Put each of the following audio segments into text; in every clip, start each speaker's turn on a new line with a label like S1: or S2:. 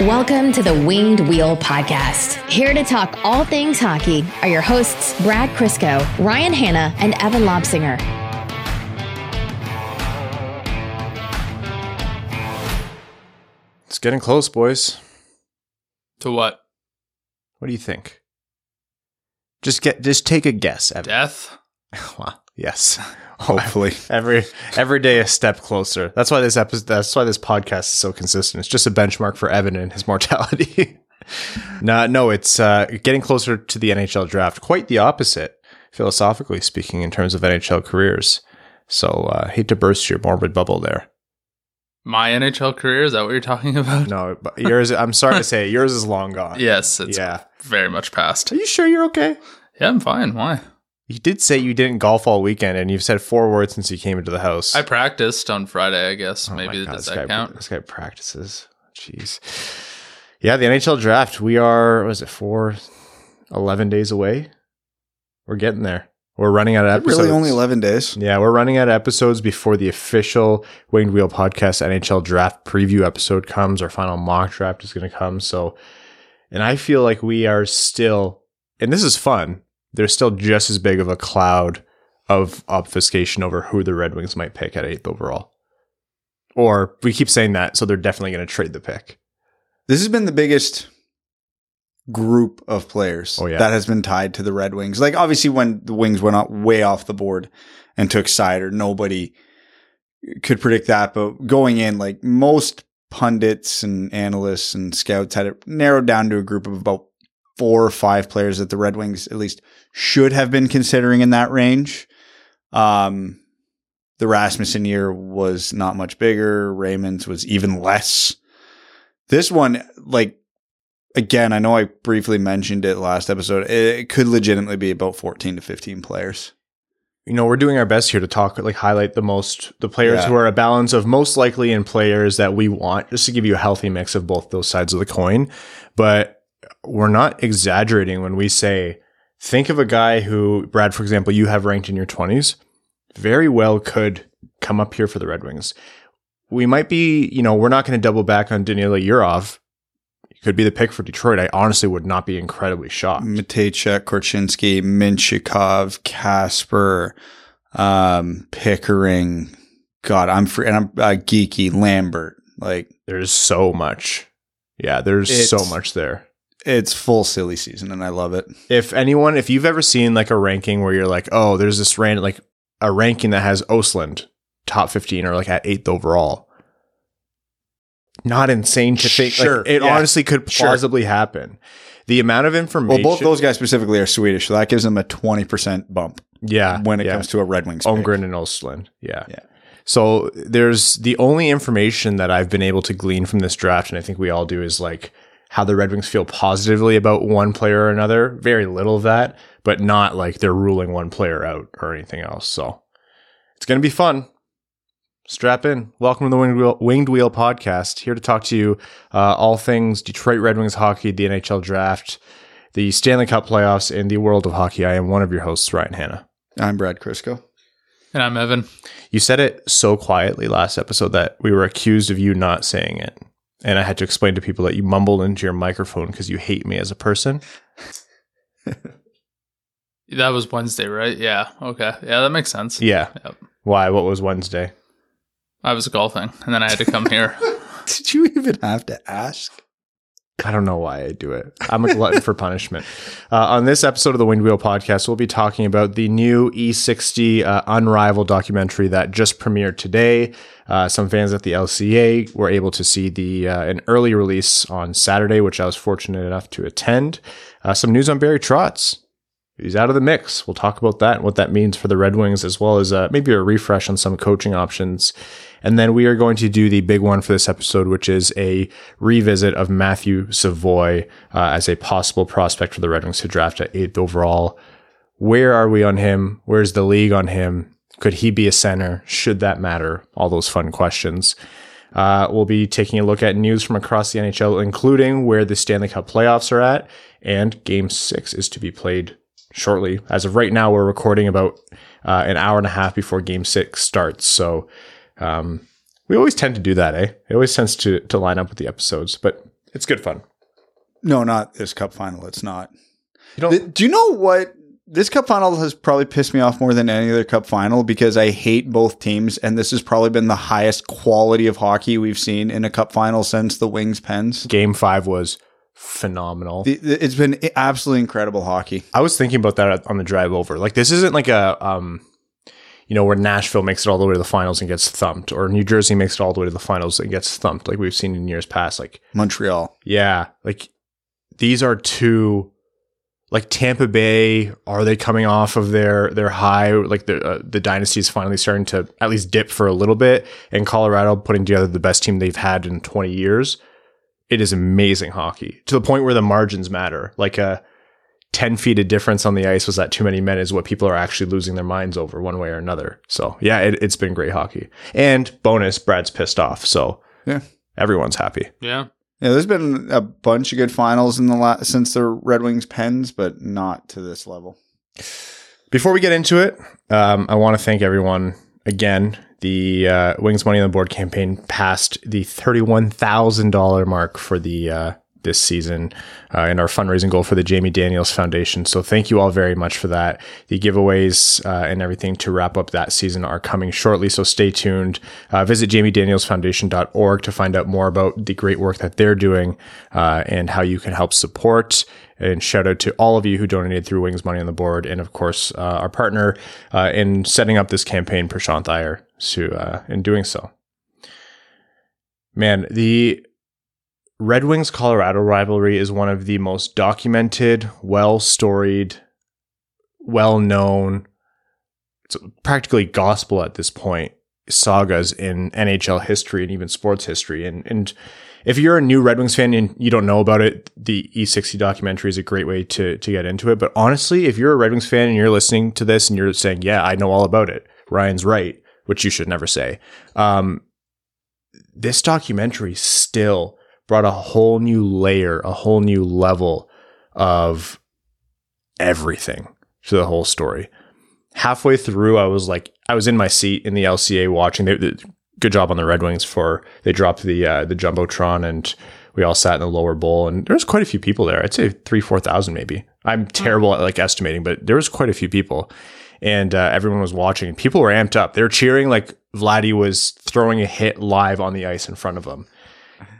S1: Welcome to the Winged Wheel Podcast. Here to talk all things hockey are your hosts, Brad Crisco, Ryan Hanna, and Evan Lobsinger.
S2: It's getting close, boys.
S3: To what?
S2: What do you think? Just get just take a guess, Evan.
S3: Death?
S2: well, yes. Hopefully. every every day a step closer. That's why this episode that's why this podcast is so consistent. It's just a benchmark for Evan and his mortality. no, no, it's uh, getting closer to the NHL draft. Quite the opposite, philosophically speaking, in terms of NHL careers. So uh, hate to burst your morbid bubble there.
S3: My NHL career? Is that what you're talking about?
S2: No, but yours. I'm sorry to say, yours is long gone.
S3: Yes, it's yeah. very much past.
S2: Are you sure you're okay?
S3: Yeah, I'm fine. Why?
S2: You did say you didn't golf all weekend, and you've said four words since you came into the house.
S3: I practiced on Friday, I guess.
S2: Oh
S3: Maybe
S2: God,
S3: does
S2: this
S3: that
S2: guy,
S3: count?
S2: This guy practices. Jeez. Yeah, the NHL draft. We are, what is it, four, 11 days away? We're getting there. We're running out of episodes.
S4: Really, only eleven days.
S2: Yeah, we're running out of episodes before the official Winged Wheel Podcast NHL Draft preview episode comes. Our final mock draft is going to come. So, and I feel like we are still, and this is fun. There's still just as big of a cloud of obfuscation over who the Red Wings might pick at eighth overall. Or we keep saying that, so they're definitely going to trade the pick.
S4: This has been the biggest group of players
S2: Oh, yeah.
S4: that has been tied to the Red Wings. Like obviously when the Wings went out way off the board and took Seider, nobody could predict that. But going in, like most pundits and analysts and scouts had it narrowed down to a group of about four or five players that the Red Wings at least should have been considering in that range. Um, the Rasmussen year was not much bigger. Raymond's was even less. This one, like, again, I know I briefly mentioned it last episode. It could legitimately be about 14 to 15 players.
S2: you know, we're doing our best here to talk, like highlight the most, the players
S4: Yeah.
S2: who are a balance of most likely and players that we want, just to give you a healthy mix of both those sides of the coin. But we're not exaggerating when we say, think of a guy who, Brad, for example, you have ranked in your 20s, very well could come up here for the Red Wings. We might be, you know, we're not going to double back on Danila Yurov. He could be the pick for Detroit. I honestly would not be incredibly shocked.
S4: Mateychuk, Korchinski, Mintyukov, Kasper, um, Pickering. God, I'm free, and I'm uh, geeky. Lambert, like
S2: There's so much. Yeah, there's so much there.
S4: It's full silly season, and I love it.
S2: if anyone, if you've ever seen like a ranking where you're like, oh, there's this random like a ranking that has Östlund top 15 or like at eighth overall. Not insane to think. like,
S4: Sure,
S2: it
S4: yeah.
S2: honestly could
S4: Sure.
S2: happen. The amount of information.
S4: Well, both those guys specifically are Swedish, so that gives them a 20% bump
S2: yeah,
S4: when it
S2: yeah.
S4: comes to a Red Wings. pick.
S2: Holmgren and Östlund. Yeah.
S4: Yeah.
S2: So there's the only information that I've been able to glean from this draft, and I think we all do, is like how the Red Wings feel positively about one player or another. Very little of that, but not like they're ruling one player out or anything else. So it's going to be fun. Strap in. Welcome to the Winged Wheel, Winged Wheel podcast. Here to talk to you uh, all things Detroit Red Wings hockey, the NHL draft, the Stanley Cup playoffs, and the world of hockey. I am one of your hosts, Ryan Hanna.
S4: I'm Brad Crisco.
S3: And I'm Evan.
S2: You said it so quietly last episode that we were accused of you not saying it. And I had to explain to people that you mumbled into your microphone because you hate me as a person.
S3: That was Wednesday, right? Yeah. Okay. Yeah, that makes sense.
S2: Yeah.
S3: Yep.
S2: Why? What was Wednesday?
S3: I was golfing and then I had to come here.
S4: Did you even have to ask?
S2: I don't know why I do it. I'm a glutton for punishment. Uh, on this episode of the Winged Wheel podcast, we'll be talking about the new E60 uh, Unrivaled documentary that just premiered today. Uh, some fans at the LCA were able to see the uh, an early release on Saturday, which I was fortunate enough to attend. Uh, some news on Barry Trotz. He's out of the mix. We'll talk about that and what that means for the Red Wings, as well as uh, maybe a refresh on some coaching options. And then we are going to do the big one for this episode, which is a revisit of Matthew Savoie uh, as a possible prospect for the Red Wings to draft at eighth overall. Where are we on him? Where's the league on him? Could he be a center? Should that matter? All those fun questions. Uh, we'll be taking a look at news from across the NHL, including where the Stanley Cup playoffs are at, and Game Six is to be played shortly. As of right now, we're recording about uh, an hour and a half before Game Six starts. So um, we always tend to do that, eh? It always tends to to line up with the episodes. But It's good fun.
S4: No, not this cup final. It's not.
S2: You don't.
S4: Th- Do you know what? This cup final has probably pissed me off more than any other cup final because I hate both teams, and this has probably been the highest quality of hockey we've seen in a cup final since the Wings Pens.
S2: Game five was phenomenal.
S4: The- the- It's been absolutely incredible hockey.
S2: I was thinking about that on the drive over. Like this isn't like a um you know, where Nashville makes it all the way to the finals and gets thumped, or New Jersey makes it all the way to the finals and gets thumped, like we've seen in years past. Like,
S4: Montreal.
S2: yeah, like these are two, like Tampa Bay. Are they coming off of their their high? Like the uh, the dynasty is finally starting to at least dip for a little bit, and Colorado putting together the best team they've had in twenty years. It is amazing hockey to the point where the margins matter. Like a 10 feet of difference on the ice was that too many men is what people are actually losing their minds over one way or another. So yeah, it, it's been great hockey. And bonus, Brad's pissed off. So
S4: Yeah.
S2: everyone's happy.
S3: Yeah.
S4: Yeah, there's been a bunch of good finals in the la- since the Red Wings Pens, but not to this level.
S2: Before we get into it, um, I want to thank everyone again. The uh, Wings Money on the Board campaign passed the thirty-one thousand dollar mark for the uh, this season, uh, and our fundraising goal for the Jamie Daniels Foundation. So thank you all very much for that. The giveaways uh, and everything to wrap up that season are coming shortly. So stay tuned. Uh, visit jamiedanielsfoundation.org to find out more about the great work that they're doing uh, and how you can help support. And shout out to all of you who donated through Wings Money on the Board, and of course uh, our partner uh, in setting up this campaign, Prashant Iyer, so, uh, in doing so. Man, the Red Wings Colorado rivalry is one of the most documented, well storied, well known, practically gospel at this point sagas in NHL history and even sports history. And and if you're a new Red Wings fan and you don't know about it, the E60 documentary is a great way to to get into it. But honestly, if you're a Red Wings fan and you're listening to this and you're saying, "Yeah, I know all about it," Ryan's right, which you should never say. Um, this documentary still brought a whole new layer, a whole new level of everything to the whole story. Halfway through, I was like, I was in my seat in the LCA watching. They, they- good job on the Red Wings for they dropped the uh, the jumbotron and we all sat in the lower bowl and there was quite a few people there. I'd say three four thousand maybe. I'm terrible at like estimating, but there was quite a few people, and uh, everyone was watching. People were amped up. They were cheering like Vladdy was throwing a hit live on the ice in front of them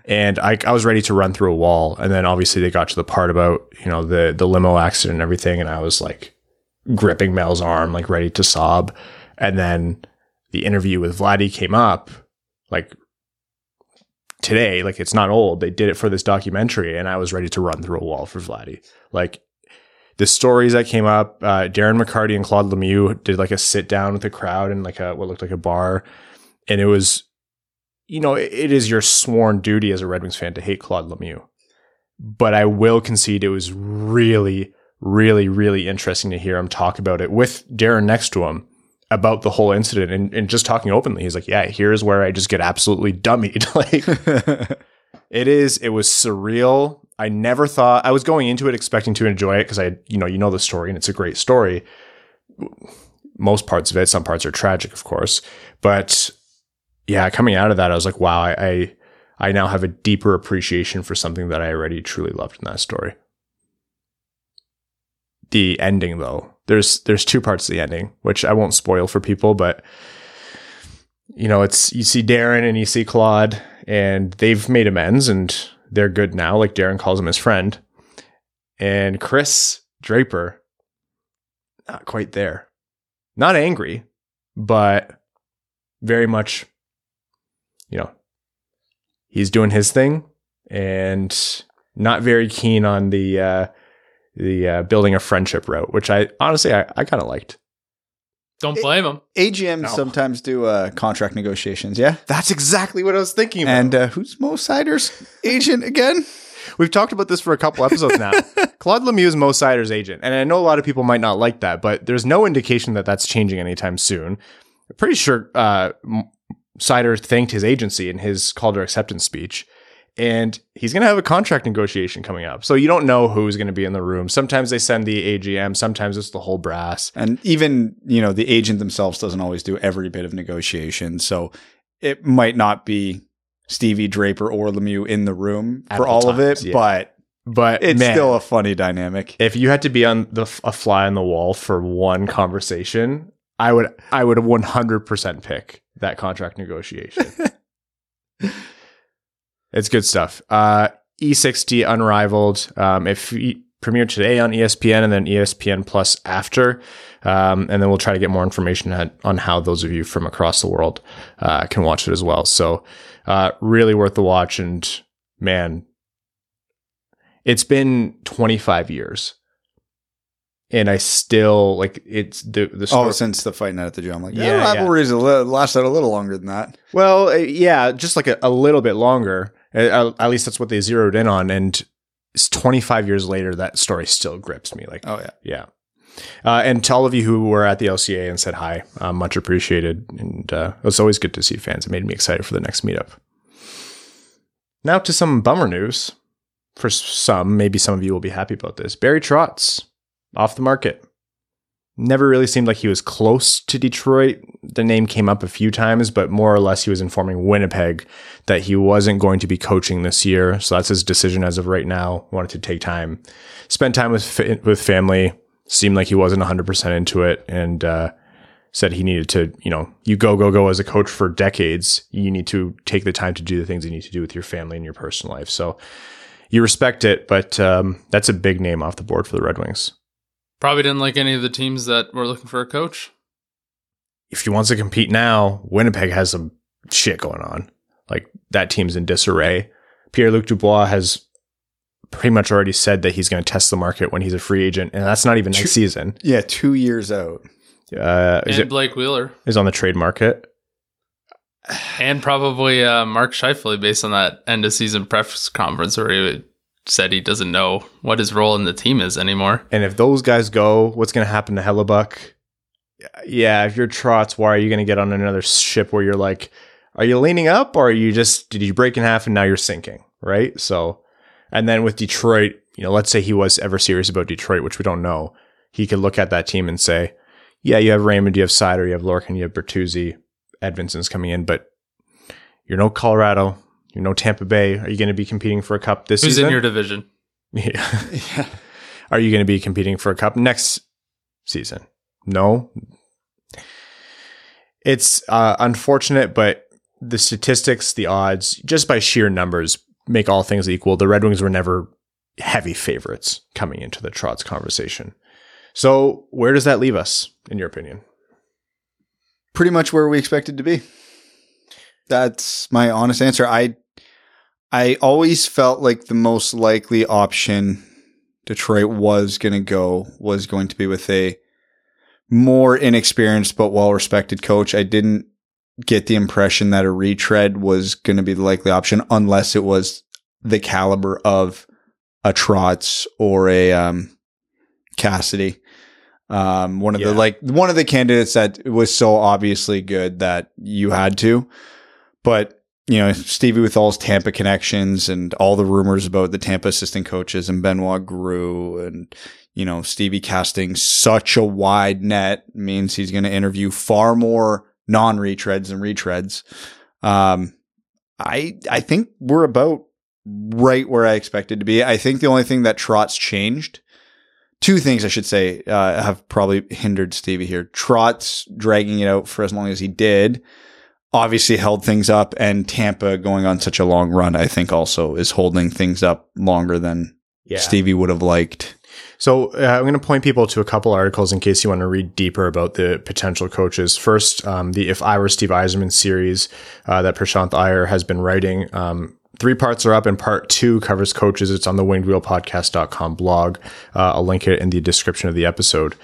S2: and I, I was ready to run through a wall. And then obviously they got to the part about you know the the limo accident and everything, and I was like gripping Mel's arm, like ready to sob. And then the interview with Vladdy came up, like today, like it's not old. They did it for this documentary, and I was ready to run through a wall for Vladdy. Like the stories that came up, uh, Darren McCarty and Claude Lemieux did like a sit down with the crowd in like a what looked like a bar, and it was you know, it- is your sworn duty as a Red Wings fan to hate Claude Lemieux. But I will concede it was really, really, really interesting to hear him talk about it with Darren next to him about the whole incident and, and just talking openly. He's like, Yeah, here's where I just get absolutely dummied. like it is, it was surreal. I never thought I was going into it expecting to enjoy it because I, you know, you know the story and it's a great story. Most parts of it, some parts are tragic, of course, but yeah, coming out of that, I was like, wow, I, I, I now have a deeper appreciation for something that I already truly loved in that story. The ending, though, there's there's two parts to the ending, which I won't spoil for people, but you know, it's you see Darren and you see Claude, and they've made amends and they're good now. Like Darren calls him his friend, and Chris Draper, not quite there, not angry, but very much you know, he's doing his thing and not very keen on the uh, the uh, building a friendship route, which I honestly I, I kind of liked.
S3: Don't blame him.
S4: AGMs
S2: No.
S4: sometimes do uh, contract negotiations, yeah?
S2: That's exactly what I was thinking. About.
S4: And uh, who's Mo Seider's agent again?
S2: we've talked about this for a couple episodes now. Claude Lemieux is Mo Seider's agent, and I know a lot of people might not like that, but there's no indication that that's changing anytime soon. I'm pretty sure uh, M- Seider thanked his agency in his Calder acceptance speech. And he's going to have a contract negotiation coming up. So you don't know who's going to be in the room. Sometimes they send the AGM, sometimes it's the whole brass.
S4: And even, you know, the agent themselves doesn't always do every bit of negotiation. So it might not be Stevie Draper or Lemieux in the room
S2: At
S4: for
S2: all
S4: all, of it,
S2: yeah.
S4: but
S2: But
S4: it's
S2: man,
S4: still a funny dynamic.
S2: if you had to be on the a fly on the wall for one conversation, I would I would 100% pick that contract negotiation. it's good stuff. Uh, E60 Unrivaled. Um, if you premiered today on ESPN and then ESPN Plus after, um, and then we'll try to get more information on, on how those of you from across the world uh, can watch it as well. So, uh, really worth the watch. And man, it's been 25 years and I still like it's the the story.
S4: Oh, since the fight night at the gym, like
S2: Yeah,
S4: yeah,
S2: yeah.
S4: rivalries li- lasted a little longer than that.
S2: well, uh, yeah, just like a, a little bit longer. Uh, at least that's what they zeroed in on. And it's 25 years later, that story still grips me. Like,
S4: Oh yeah,
S2: yeah. Uh, and to all of you who were at the LCA and said hi, uh, much appreciated. And uh, was always good to see fans. It made me excited for the next meetup. Now to some bummer news. For some, maybe some of you will be happy about this. Barry Trotz off the market. Never really seemed like he was close to Detroit. The name came up a few times, but more or less he was informing Winnipeg that he wasn't going to be coaching this year. So that's his decision as of right now. Wanted to take time, spend time with with family. Seemed like he wasn't 100% into it and uh, said he needed to, you know, you go, go, go as a coach for decades. You need to take the time to do the things you need to do with your family and your personal life. So you respect it, but um, that's a big name off the board for the Red Wings.
S3: Probably didn't like any of the teams that were looking for a coach.
S2: if he wants to compete now, Winnipeg has some shit going on. Like that team's in disarray. Pierre Luc Dubois has pretty much already said that he's going to test the market when he's a free agent, and that's not even next
S4: Two-
S2: season.
S4: yeah, two years out.
S2: Uh, is
S3: and
S2: it
S3: Blake Wheeler.
S2: is on the trade market?
S3: And probably uh, Mark Scheifele based on that end of season press conference where he said he doesn't know what his role in the team is anymore.
S2: And if those guys go, what's going to happen to Hellebuyck? Yeah, if you're Trotz, why are you going to get on another ship where you're like, are you leaning up or are you just, did you break in half and now you're sinking? Right. So, and then with Detroit, you know, let's say he was ever serious about Detroit, which we don't know. He could look at that team and say, yeah, you have Raymond, you have Seider, you have Larkin, you have Bertuzzi, Edvinsson's coming in, but you're no Colorado, you're no Tampa Bay. Are you going to be competing for a cup this
S3: Who's
S2: season?
S3: Who's in your division?
S2: yeah.
S4: Yeah,
S2: Are you going to be competing for a cup next season? No. It's uh, unfortunate, but the statistics, the odds, just by sheer numbers, make all things equal. The Red Wings were never heavy favorites coming into the Trotz conversation. So, where does that leave us, in your opinion?
S4: pretty much where we expected to be. That's my honest answer. I I always felt like the most likely option Detroit was going to go was going to be with a more inexperienced but well respected coach. I didn't get the impression that a retread was going to be the likely option unless it was the caliber of a Trotz or a um, Cassidy. Um, one of
S2: Yeah.
S4: the like one of the candidates that was so obviously good that you had to, but you know Stevie with all his Tampa connections and all the rumors about the Tampa assistant coaches and Benoit Groulx and you know Stevie casting such a wide net means he's going to interview far more non-retreads and retreads. Um, I I think we're about right where I expected to be. I think the only thing that Trotz's changed, two things I should say, uh, have probably hindered Stevie here. Trotz's dragging it out for as long as he did, obviously held things up, and Tampa going on such a long run, I think also is holding things up longer than Stevie would have liked.
S2: So uh, I'm going to point people to a couple articles in case you want to read deeper about the potential coaches. First, um, the "If I Were Steve Yzerman" series uh, that Prashanth Iyer has been writing. Um, three parts are up, and part two covers coaches. It's on the wingedwheelpodcast.com blog. Uh, I'll link it in the description of the episode.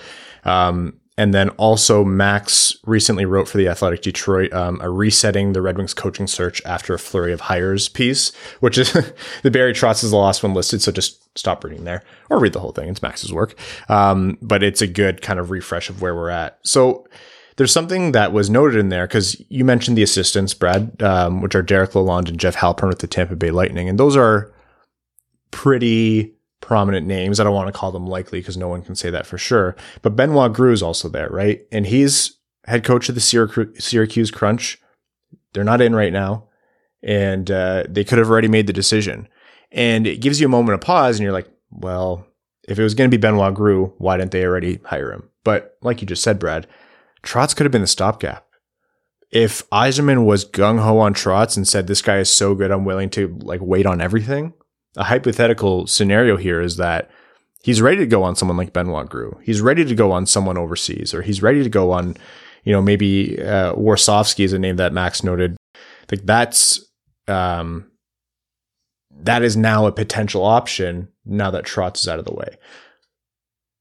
S2: Um, and then also, Max recently wrote for the Athletic Detroit um, a resetting the Red Wings coaching search after a flurry of hires piece, which is the Barry Trotz is the last one listed. So just stop reading there or read the whole thing. It's Max's work. Um, but it's a good kind of refresh of where we're at. So there's something that was noted in there because you mentioned the assistants, Brad, um, which are Derek Lalonde and Jeff Halpern with the Tampa Bay Lightning. And those are pretty prominent names. I don't want to call them likely because no one can say that for sure. But Benoit Groulx is also there, right? And he's head coach of the Syracu- Syracuse Crunch. They're not in right now. and uh, they could have already made the decision. And it gives you a moment of pause, and you're like, well, if it was going to be Benoit Groulx, why didn't they already hire him? But like you just said, Brad, Trotz could have been the stopgap. If Yzerman was gung ho on Trotz and said, this guy is so good, I'm willing to like wait on everything, a hypothetical scenario here is that he's ready to go on someone like Benoit Groulx. He's ready to go on someone overseas, or he's ready to go on, you know, maybe uh, Warsofsky is a name that Max noted. Like that's um, that is now a potential option now that Trotz is out of the way.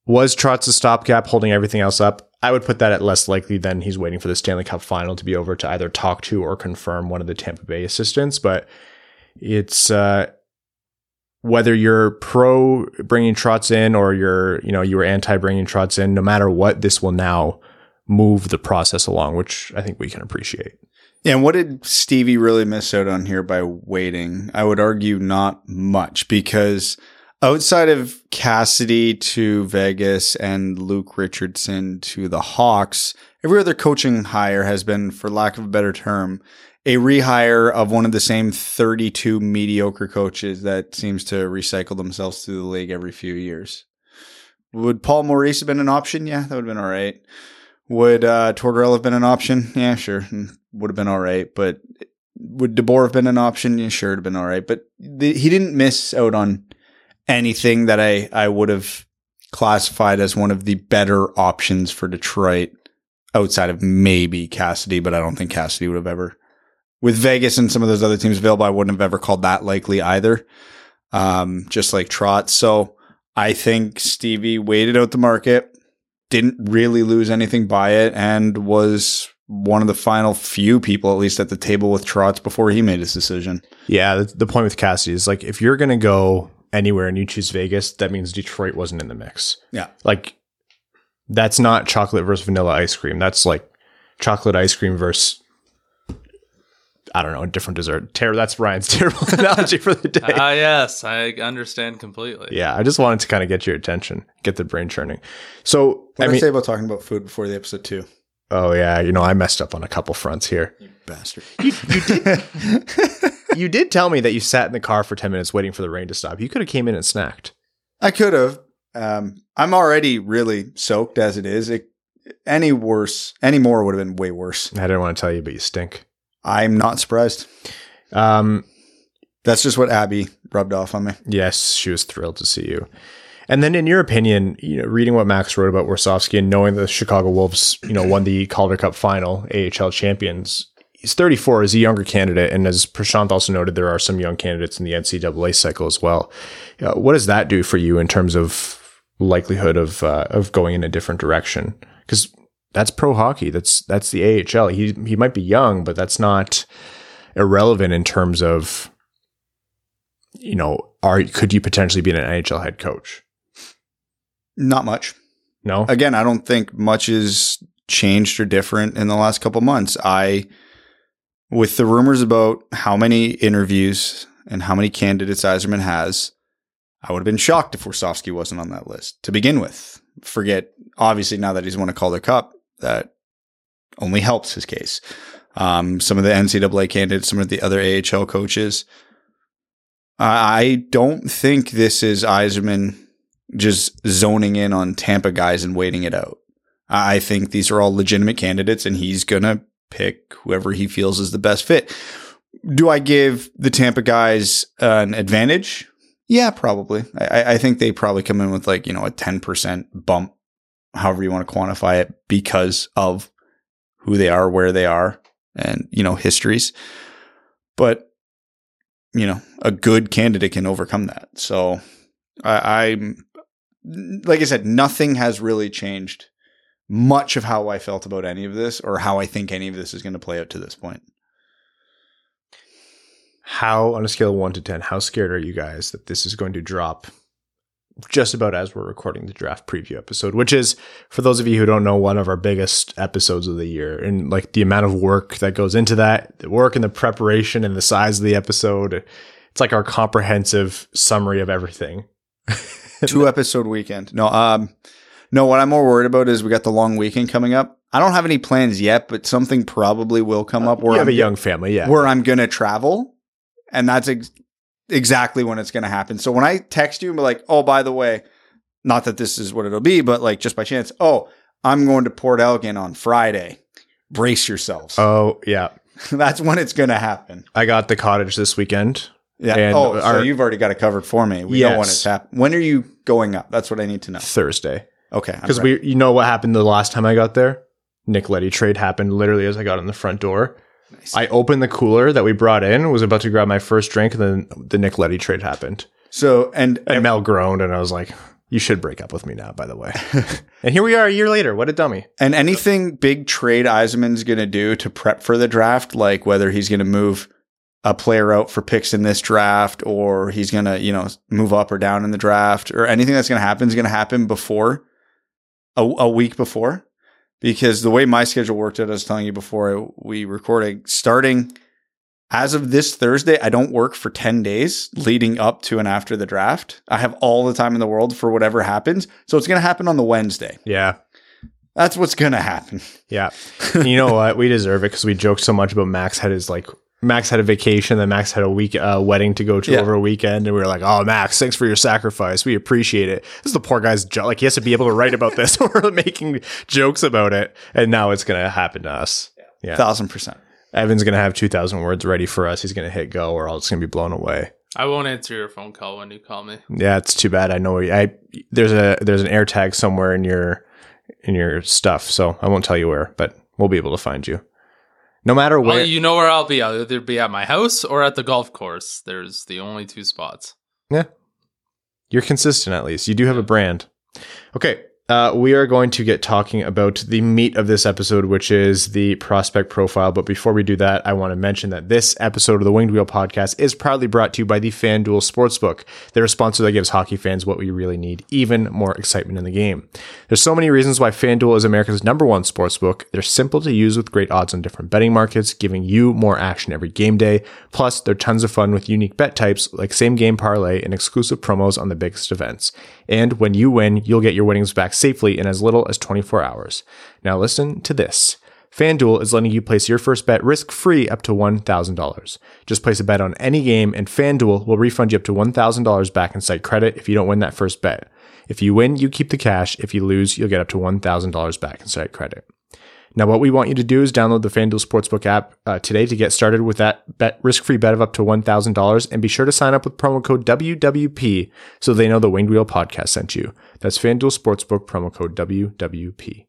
S2: Was Trotz a stopgap holding everything else up? I would put that at less likely than he's waiting for the Stanley Cup final to be over to either talk to or confirm one of the Tampa Bay assistants. But it's uh, whether you're pro bringing Trotz in or you're you know you were anti bringing Trotz in. No matter what, this will now move the process along, which I think we can appreciate.
S4: Yeah, and what did Stevie really miss out on here by waiting? I would argue not much because outside of Cassidy to Vegas and Luke Richardson to the Hawks, every other coaching hire has been, for lack of a better term, a rehire of one of the same 32 mediocre coaches that seems to recycle themselves through the league every few years. Would Paul Maurice have been an option? Yeah, that would have been all right. Would uh, Tortorella have been an option? Yeah, sure would have been all right. But would DeBoer have been an option? Yeah, sure, it'd have been all right. But the, he didn't miss out on anything that I, I would have classified as one of the better options for Detroit outside of maybe Cassidy, but I don't think Cassidy would have ever. With Vegas and some of those other teams available, I wouldn't have ever called that likely either. Um, just like Trot. So I think Stevie waited out the market, didn't really lose anything by it, and was one of the final few people, at least at the table with Trotz before he made his decision.
S2: Yeah, the, the point with Cassidy is like if you're going to go anywhere and you choose Vegas, that means Detroit wasn't in the mix.
S4: Yeah.
S2: Like that's not chocolate versus vanilla ice cream. That's like chocolate ice cream versus I don't know, a different dessert. Ter- that's Ryan's terrible analogy for the day.
S3: Ah, uh, yes, I understand completely.
S2: Yeah, I just wanted to kind of get your attention, get the brain churning. So,
S4: what I mean, I say about talking about food before the episode too?
S2: Oh yeah, you know I messed up on a couple fronts here.
S4: You bastard.
S2: You, you did. you did tell me that you sat in the car for ten minutes waiting for the rain to stop. You could have came in and snacked.
S4: I could have. Um, I'm already really soaked as it is. It, any worse, any more would have been way worse.
S2: I didn't want to tell you, but you stink.
S4: I'm not surprised. Um, that's just what Abby rubbed off on me.
S2: Yes, she was thrilled to see you. And then, in your opinion, you know, reading what Max wrote about Warsofsky and knowing the Chicago Wolves, you know, won the Calder Cup final, AHL champions, he's 34, is a younger candidate. And as Prashant also noted, there are some young candidates in the NCAA cycle as well. Uh, what does that do for you in terms of likelihood of uh, of going in a different direction? Because that's pro hockey. That's that's the AHL. He he might be young, but that's not irrelevant in terms of you know, are could you potentially be an NHL head coach?
S4: Not much.
S2: No.
S4: Again, I don't think much is changed or different in the last couple months. I, with the rumors about how many interviews and how many candidates Yzerman has, I would have been shocked if Warsofsky wasn't on that list to begin with. Forget, obviously, now that he's won a Calder Cup, that only helps his case. Um, some of the NCAA candidates, some of the other AHL coaches. I don't think this is Yzerman just zoning in on Tampa guys and waiting it out. I think these are all legitimate candidates and he's going to pick whoever he feels is the best fit. Do I give the Tampa guys an advantage? Yeah, probably. I, I think they probably come in with like, you know, a 10% bump, however you want to quantify it, because of who they are, where they are, and, you know, histories. But, you know, a good candidate can overcome that. So I, I'm like I said, nothing has really changed much of how I felt about any of this or how I think any of this is going to play out to this point.
S2: How, on a scale of one to 10, how scared are you guys that this is going to drop just about as we're recording the draft preview episode, which is, for those of you who don't know, one of our biggest episodes of the year. And like the amount of work that goes into that, the work and the preparation and the size of the episode, it's like our comprehensive summary of everything.
S4: two episode weekend. No, um, no. What I'm more worried about is we got the long weekend coming up. I don't have any plans yet, but something probably will come up.
S2: Where you have I'm, a young family, yeah.
S4: Where I'm going to travel, and that's ex- exactly when it's going to happen. So when I text you and be like, "Oh, by the way, not that this is what it'll be, but like just by chance, oh, I'm going to Port Elgin on Friday. Brace yourselves."
S2: Oh yeah,
S4: that's when it's going to happen.
S2: I got the cottage this weekend.
S4: Yeah.
S2: And
S4: oh, so you've already got it covered for me. We know when
S2: Yes.
S4: it's happening. When are you going up? That's what I need to know.
S2: Thursday.
S4: Okay.
S2: Because we, you know what happened the last time I got there? Nick Leddy trade happened literally as I got in the front door.
S4: Nice.
S2: I opened the cooler that we brought in, was about to grab my first drink, and then the Nick Leddy trade happened.
S4: so and
S2: And Mel groaned, and I was like, "You should break up with me now." By the way, and here we are a year later. What a dummy!
S4: And anything big trade Yzerman's going to do to prep for the draft, like whether he's going to move a player out for picks in this draft or he's going to, you know, move up or down in the draft or anything that's going to happen is going to happen before a, a week before. Because the way my schedule worked out, I was telling you before we recorded, starting as of this Thursday, I don't work for 10 days leading up to and after the draft. I have all the time in the world for whatever happens. So it's going to happen on the Wednesday.
S2: Yeah,
S4: That's what's going to happen.
S2: yeah. You know what? We deserve it because we joked so much about Max had his like. Max had a vacation, then Max had a week uh, wedding to go to
S4: Yeah.
S2: over a weekend, and we were like, "Oh, Max, thanks for your sacrifice. We appreciate it." This is the poor guy's job; like he has to be able to write about this. we're making jokes about it, and now it's going to happen to us. Yeah.
S4: Thousand percent.
S2: Evan's gonna have two thousand words ready for us. He's gonna hit go, or else it's gonna be blown away.
S3: I won't answer your phone call when you call me.
S2: Yeah, it's too bad. I know I there's a there's an air tag somewhere in your in your stuff, so I won't tell you where, but we'll be able to find you. No matter oh, where.
S3: Well, you know where I'll be. I'll either be at my house or at the golf course. There's the only two spots. Yeah.
S2: You're consistent at least. You do have a brand. Okay. Uh, we are going to get talking about the meat of this episode, which is the prospect profile. But before we do that, I want to mention that this episode of the Winged Wheel podcast is proudly brought to you by the FanDuel Sportsbook. They're a sponsor that gives hockey fans what we really need, even more excitement in the game. There's so many reasons why FanDuel is America's number one sportsbook. They're simple to use with great odds on different betting markets, giving you more action every game day. Plus, they're tons of fun with unique bet types like same game parlay and exclusive promos on the biggest events. And when you win, you'll get your winnings back safely in as little as 24 hours. Now listen to this. FanDuel is letting you place your first bet risk free up to $1,000. Just place a bet on any game, and FanDuel will refund you up to $1,000 back in site credit if you don't win that first bet. If you win, you keep the cash. If you lose, you'll get up to $1,000 back in site credit. Now, what we want you to do is download the FanDuel Sportsbook app uh, today to get started with that bet, risk-free bet of up to $1,000 and be sure to sign up with promo code WWP so they know the Winged Wheel podcast sent you. That's FanDuel Sportsbook promo code WWP.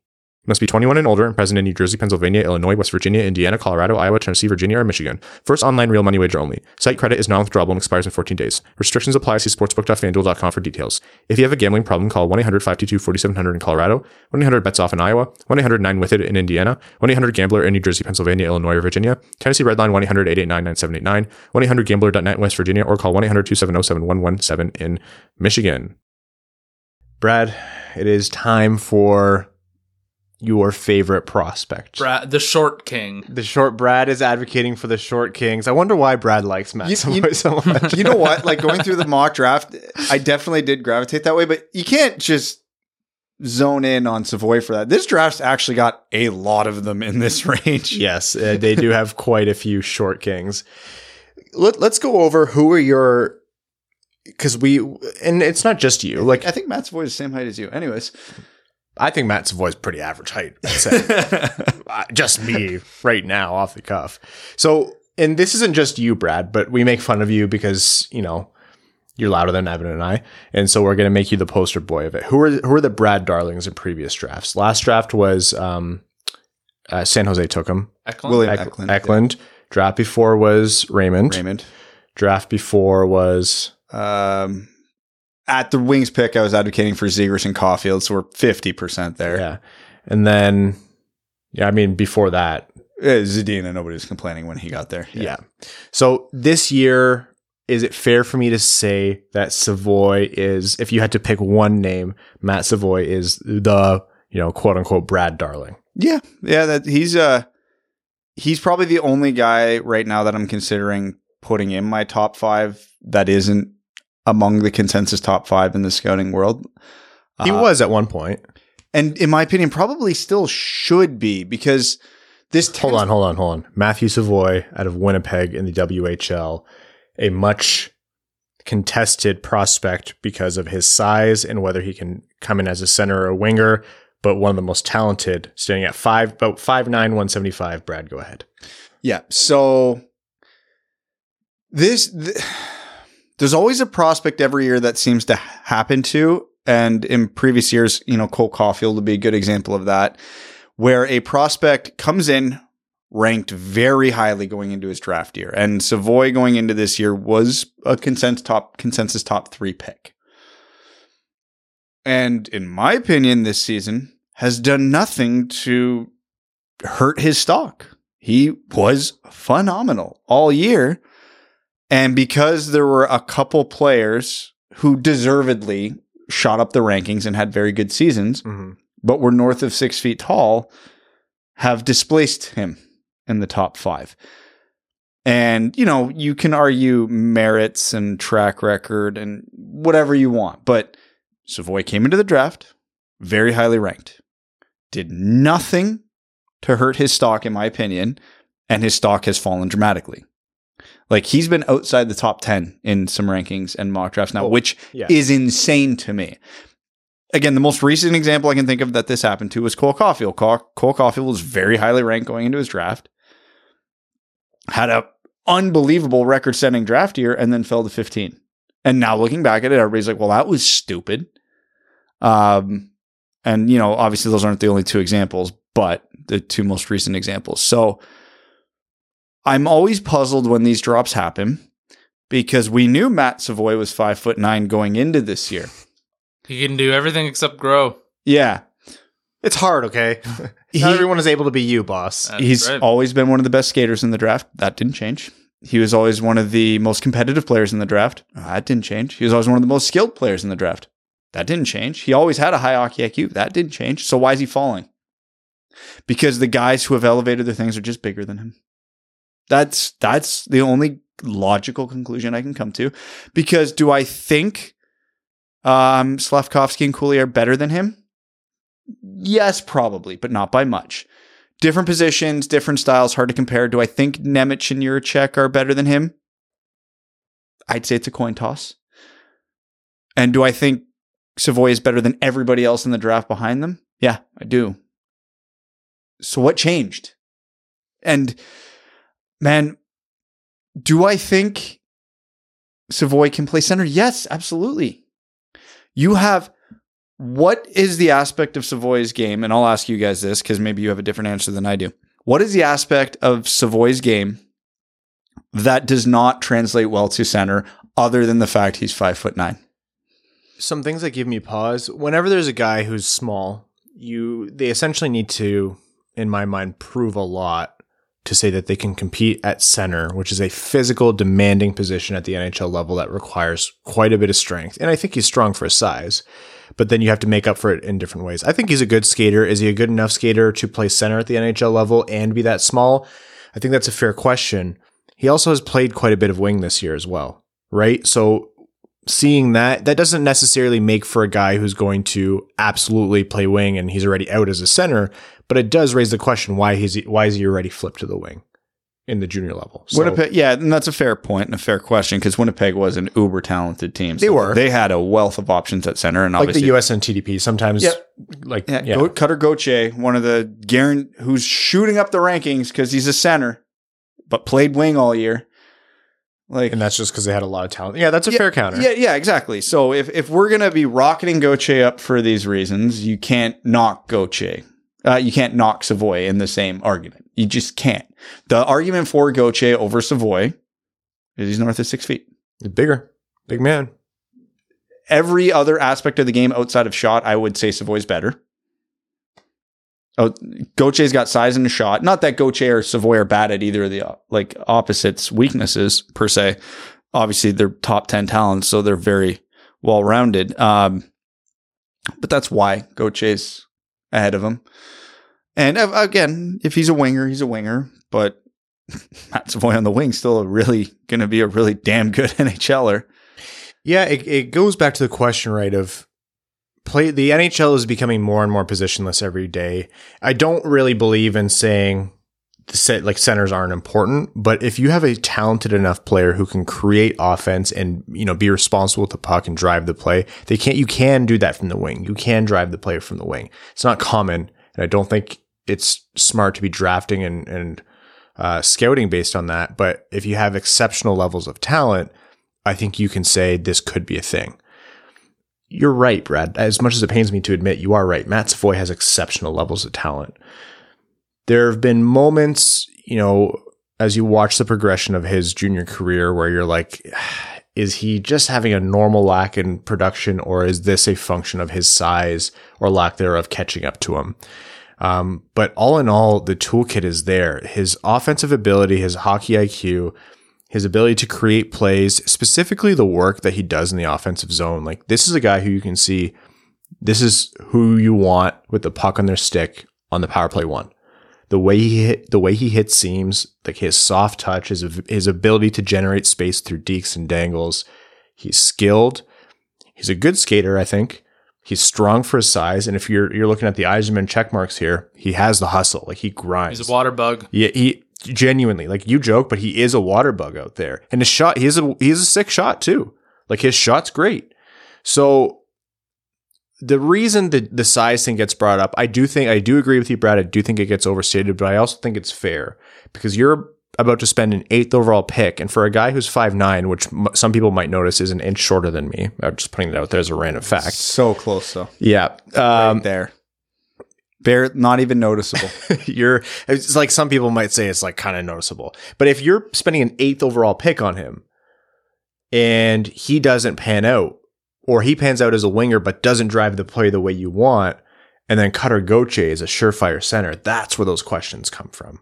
S2: Must be 21 and older and present in New Jersey, Pennsylvania, Illinois, West Virginia, Indiana, Colorado, Iowa, Tennessee, Virginia, or Michigan. First online real money wager only. Site credit is non-withdrawable and expires in 14 days. Restrictions apply. See sportsbook.fanduel.com for details. If you have a gambling problem, call 1-800-522-4700 in Colorado, 1-800-BETS-OFF in Iowa, 1-800-9-WITH-IT in Indiana, 1-800-GAMBLER in New Jersey, Pennsylvania, Illinois, or Virginia, Tennessee Redline 1-800-889-9789, 1-800-GAMBLER.net in West Virginia, or call 1-800-270-7117 in Michigan. Brad, it is time for your favorite prospect.
S3: Brad, the short king.
S2: The short Brad is advocating for the short kings. I wonder why Brad likes Matt
S4: You-
S2: Savoie
S4: you-
S2: so much.
S4: you know what? Like going through the mock draft, I definitely did gravitate that way, but you can't just zone in on Savoie for that. This draft's actually got a lot of them in this range.
S2: yes, uh, they do have quite a few short kings. Let, let's go over who are your because we and it's not just you. Like
S4: I think Matt is the same height as you. Anyways.
S2: I think Matt Savoie's pretty average height. I'd say. Uh, just me right now off the cuff. So, and this isn't just you, Brad, but we make fun of you because, you know, you're louder than Evan and I. And so we're going to make you the poster boy of it. Who are, who are the Brad darlings in previous drafts? Last draft was, um, uh, San Jose took him.
S3: Eklund?
S4: William
S2: Eck-
S4: Eklund.
S2: Eklund. Draft before was Raymond.
S4: Raymond.
S2: Draft before was,
S4: Um, at the Wings pick, I was advocating for Zegras and Caulfield, so we're 50% there.
S2: yeah. And then, yeah, I mean, before that,
S4: Uh, Zadina, nobody was complaining when he got there.
S2: Yeah. So this year, is it fair for me to say that Savoie is, if you had to pick one name, Matt Savoie is the, you know, quote unquote Brad Darling?
S4: Yeah, yeah. That he's uh he's probably the only guy right now that I'm considering putting in my top five that isn't among the consensus top five in the scouting world.
S2: He
S4: Uh,
S2: was at one point.
S4: and in my opinion, probably still should be because this.
S2: Hold on, hold on, hold on. Matthew Savoie out of Winnipeg in the WHL a much contested prospect because of his size and whether he can come in as a center or a winger, but one of the most talented, standing at five, about five nine, one seventy five. Brad, go ahead.
S4: Yeah. So this, th- there's always a prospect every year that seems to happen to. And in previous years, you know, Cole Caulfield would be a good example of that, where a prospect comes in ranked very highly going into his draft year. And Savoie going into this year was a consensus top consensus top three pick. And in my opinion, this season has done nothing to hurt his stock. He was phenomenal all year. And because there were a couple players who deservedly shot up the rankings and had very good seasons,
S2: Mm-hmm.
S4: but were north of six feet tall, have displaced him in the top five. And, you know, you can argue merits and track record and whatever you want, but Savoie came into the draft very highly ranked, did nothing to hurt his stock, in my opinion, and his stock has fallen dramatically. Like he's been outside the top 10 in some rankings and mock drafts now,
S2: Oh,
S4: which
S2: yeah.
S4: is insane to me. Again, the most recent example I can think of that this happened to was Cole Caulfield. Cole, Cole Caulfield was very highly ranked going into his draft, had a unbelievable record setting draft year, and then fell to 15. And now looking back at it, everybody's like, well, that was stupid. Um, and you know, obviously those aren't the only two examples, but the two most recent examples. So I'm always puzzled when these drops happen because we knew Matt Savoie was five foot nine going into this year.
S3: He can do everything except grow.
S4: Yeah.
S2: It's hard, okay?
S4: He-
S2: Not everyone is able to be you, boss.
S4: He's
S3: right.
S4: always been one of the best skaters in the draft. That didn't change. He was always one of the most competitive players in the draft. Uh, that didn't change. He was always one of the most skilled players in the draft. That didn't change. He always had a high hockey IQ. That didn't change. So why is he falling? Because the guys who have elevated their things are just bigger than him. That's that's the only logical conclusion I can come to. Because do I think um, Slavkovsky and Cooley are better than him? Yes, probably, but not by much different positions, different styles, hard to compare. Do I think Nemec and Jiricek are better than him? I'd say it's a coin toss. And do I think Savoie is better than everybody else in the draft behind them? Yeah, I do. So what changed? And man, do I think Savoie can play center? Yes, absolutely. You have what is the aspect of Savoie's game? And I'll ask you guys this because maybe you have a different answer than I do. What is the aspect of Savoie's game that does not translate well to center other than the fact he's five foot nine?
S2: Some things that give me pause. Whenever there's a guy who's small, you they essentially need to, in my mind, prove a lot to say that they can compete at center, which is a physical, demanding position at the NHL level that requires quite a bit of strength. And I think he's strong for his size, but then you have to make up for it in different ways. I think he's a good skater. Is he a good enough skater to play center at the NHL level and be that small? I think that's a fair question. He also has played quite a bit of wing this year as well, right? So seeing that, that doesn't necessarily make for a guy who's going to absolutely play wing and he's already out as a center, but it does raise the question why he's why is he already flipped to the wing in the junior level? So-
S4: Winnipeg, yeah, and that's a fair point and a fair question because Winnipeg was an uber talented team.
S2: They were.
S4: They had a wealth of options at center, and
S2: like
S4: obviously
S2: the USN TDP, sometimes
S4: Yep.
S2: like
S4: Yeah,
S2: yeah,
S4: Go- Cutter Gauthier, one of the Garen, who's shooting up the rankings because he's a center, but played wing all year. Like,
S2: and that's just because they had a lot of talent. Yeah, that's a fair counter.
S4: yeah, yeah, exactly. So if if we're gonna be rocketing Gauthier up for these reasons, you can't knock Gauthier. Uh, you can't knock Savoie in the same argument. You just can't. The argument for Gauthier over Savoie is he's north of six feet.
S2: Bigger, big man.
S4: every other aspect of the game outside of shot, I would say Savoie's better. Oh, Gauthier's got size and the shot. Not that Gauthier or Savoie are bad at either of the like opposites' weaknesses per se. Obviously, they're top ten talents, so they're very well rounded. Um, but that's why Gauthier's ahead of him. And uh, again, if he's a winger, he's a winger. But Matt Savoie on the wing still a really going to be a really damn good NHLer.
S2: Yeah, it, it goes back to the question, right? Of play. The NHL is becoming more and more positionless every day. I don't really believe in saying set like centers aren't important, but if you have a talented enough player who can create offense and you know be responsible with the puck and drive the play, they can't. You can do that from the wing. You can drive the player from the wing. It's not common, and I don't think it's smart to be drafting and and uh, scouting based on that. But if you have exceptional levels of talent, I think you can say this could be a thing. You're right, Brad. As much as it pains me to admit, you are right. Matt Savoie has exceptional levels of talent there have been moments, you know, as you watch the progression of his junior career where you're like, is he just having a normal lack in production or is this a function of his size or lack thereof catching up to him? Um, but all in all, the toolkit is there. His offensive ability, his hockey IQ, his ability to create plays, specifically the work that he does in the offensive zone. Like this is a guy who you can see, this is who you want with the puck on their stick on the power play one the way he hit, the way he hits seams, like his soft touch, his his ability to generate space through dekes and dangles. He's skilled. He's a good skater, I think. He's strong for his size, and if you're you're looking at the Yzerman check marks here, he has the hustle. Like he grinds.
S3: He's a water bug.
S2: Yeah, he genuinely like you joke, but he is a water bug out there. And his shot, he is a he is a sick shot too. Like his shot's great. So the reason that the size thing gets brought up, I do think I do agree with you, Brad. I do think it gets overstated, but I also think it's fair because you're about to spend an eighth overall pick, and for a guy who's five nine, which m- some people might notice is an inch shorter than me, I'm just putting it out there as a random fact.
S4: So close, though.
S2: Yeah,
S4: um, right there. Bare, not even noticeable.
S2: you're it's like some people might say it's like kind of noticeable, but if you're spending an eighth overall pick on him, and he doesn't pan out, or he pans out as a winger but doesn't drive the play the way you want, and then Cutter Gauthier is a surefire center. That's where those questions come from.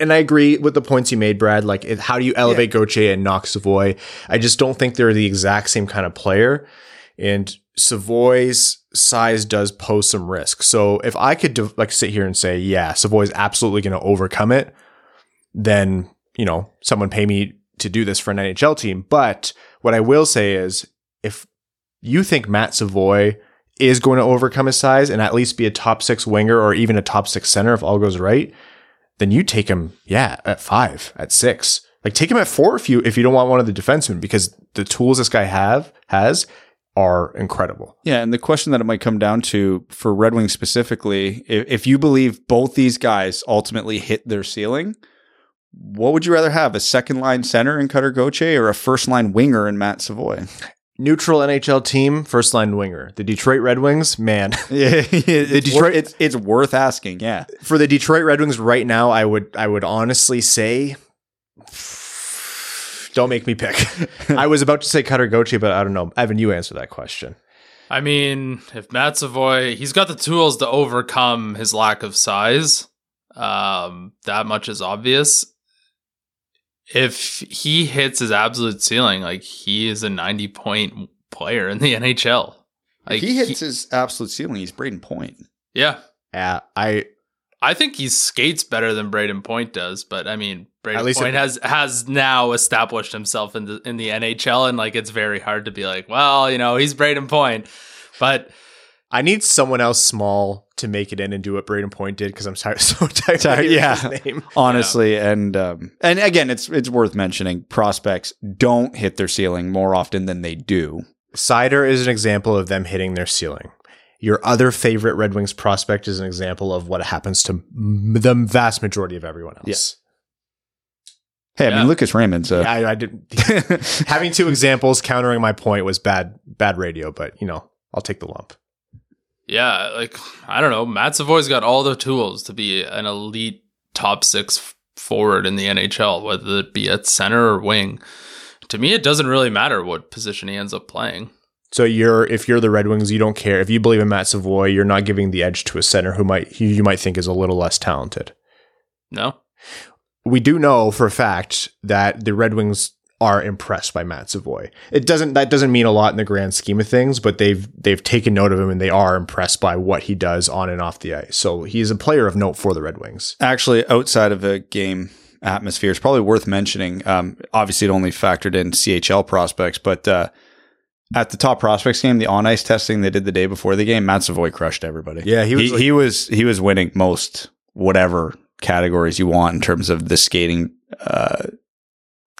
S2: And I agree with the points you made, Brad. Like, how do you elevate yeah. Gauthier and knock Savoie? I just don't think they're the exact same kind of player. And Savoie's size does pose some risk. So if I could like sit here and say, yeah, Savoie's absolutely going to overcome it, then, you know, someone pay me to do this for an NHL team. But what I will say is if you think Matt Savoie is going to overcome his size and at least be a top six winger or even a top six center if all goes right, then you take him, yeah, at five, at six. Like take him at four if you if you don't want one of the defensemen because the tools this guy have has are incredible.
S4: Yeah, and the question that it might come down to for Red Wings specifically, if, if you believe both these guys ultimately hit their ceiling, what would you rather have? A second line center in Cutter Gauthier or a first line winger in Matt Savoie?
S2: neutral NHL team, first line winger. The Detroit Red Wings, man.
S4: yeah, the Detroit. It's it's worth asking. Yeah,
S2: for the Detroit Red Wings right now, I would I would honestly say. Don't make me pick. I was about to say Cutter Gauthier, but I don't know. Evan, you answer that question.
S3: I mean, if Matt Savoie, he's got the tools to overcome his lack of size. Um, that much is obvious if he hits his absolute ceiling, like he is a 90 point player in the NHL. Like
S4: if he hits he, his absolute ceiling, he's Brayden Point.
S3: Yeah.
S2: Yeah. I
S3: I think he skates better than Brayden Point does, but I mean Brayden Point it, has has now established himself in the in the NHL and like it's very hard to be like, well, you know, he's Brayden Point. But
S2: I need someone else small to make it in and do what Brayden Point did because I'm tired, so tired. tired yeah,
S4: honestly, yeah. and um, and again, it's it's worth mentioning prospects don't hit their ceiling more often than they do.
S2: Seider is an example of them hitting their ceiling. Your other favorite Red Wings prospect is an example of what happens to m- the vast majority of everyone else.
S4: Yes. Hey, I mean, Lucas Raymond. So
S2: yeah, I, I did. having two examples countering my point was bad, bad radio, but you know, I'll take the lump
S3: yeah, like I don't know, Matt Savoie's got all the tools to be an elite top six forward in the NHL, whether it be at center or wing. To me, it doesn't really matter what position he ends up playing.
S2: So you're if you're the Red Wings, you don't care if you believe in Matt Savoie. You're not giving the edge to a center who might who you might think is a little less talented.
S3: No,
S2: we do know for a fact that the Red Wings are impressed by Matt Savoie. It doesn't that doesn't mean a lot in the grand scheme of things, but they've they've taken note of him and they are impressed by what he does on and off the ice. So he's a player of note for the Red Wings.
S4: Actually, outside of a game atmosphere, it's probably worth mentioning. Um, obviously, it only factored in CHL prospects, but uh, at the top prospects game, the on ice testing they did the day before the game, Matt Savoie crushed everybody.
S2: Yeah, he was
S4: he, like- he was he was winning most whatever categories you want in terms of the skating uh,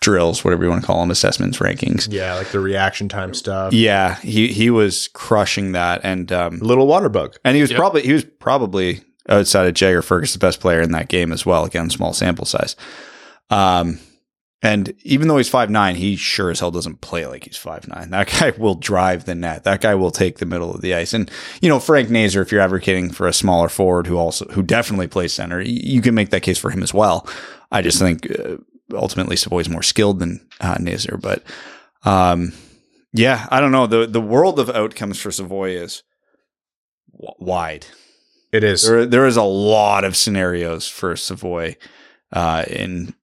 S4: drills, whatever you want to call them, assessments, rankings.
S2: Yeah, like the reaction time stuff.
S4: Yeah, he he was crushing that, and um,
S2: Little water bug.
S4: and he was
S3: Yep.
S4: probably he was probably outside of Jagger Firkus the best player in that game as well. Again, small sample size. Um, and even though he's five nine, he sure as hell doesn't play like he's five nine. That guy will drive the net. That guy will take the middle of the ice. And you know Frank Nazar, if you're advocating for a smaller forward who also who definitely plays center, you can make that case for him as well. I just think uh, ultimately Savoie's more skilled than uh, Nazar, but um, yeah, I don't know. the The world of outcomes for Savoie is w- wide.
S2: It is.
S4: There, there is a lot of scenarios for Savoie uh, in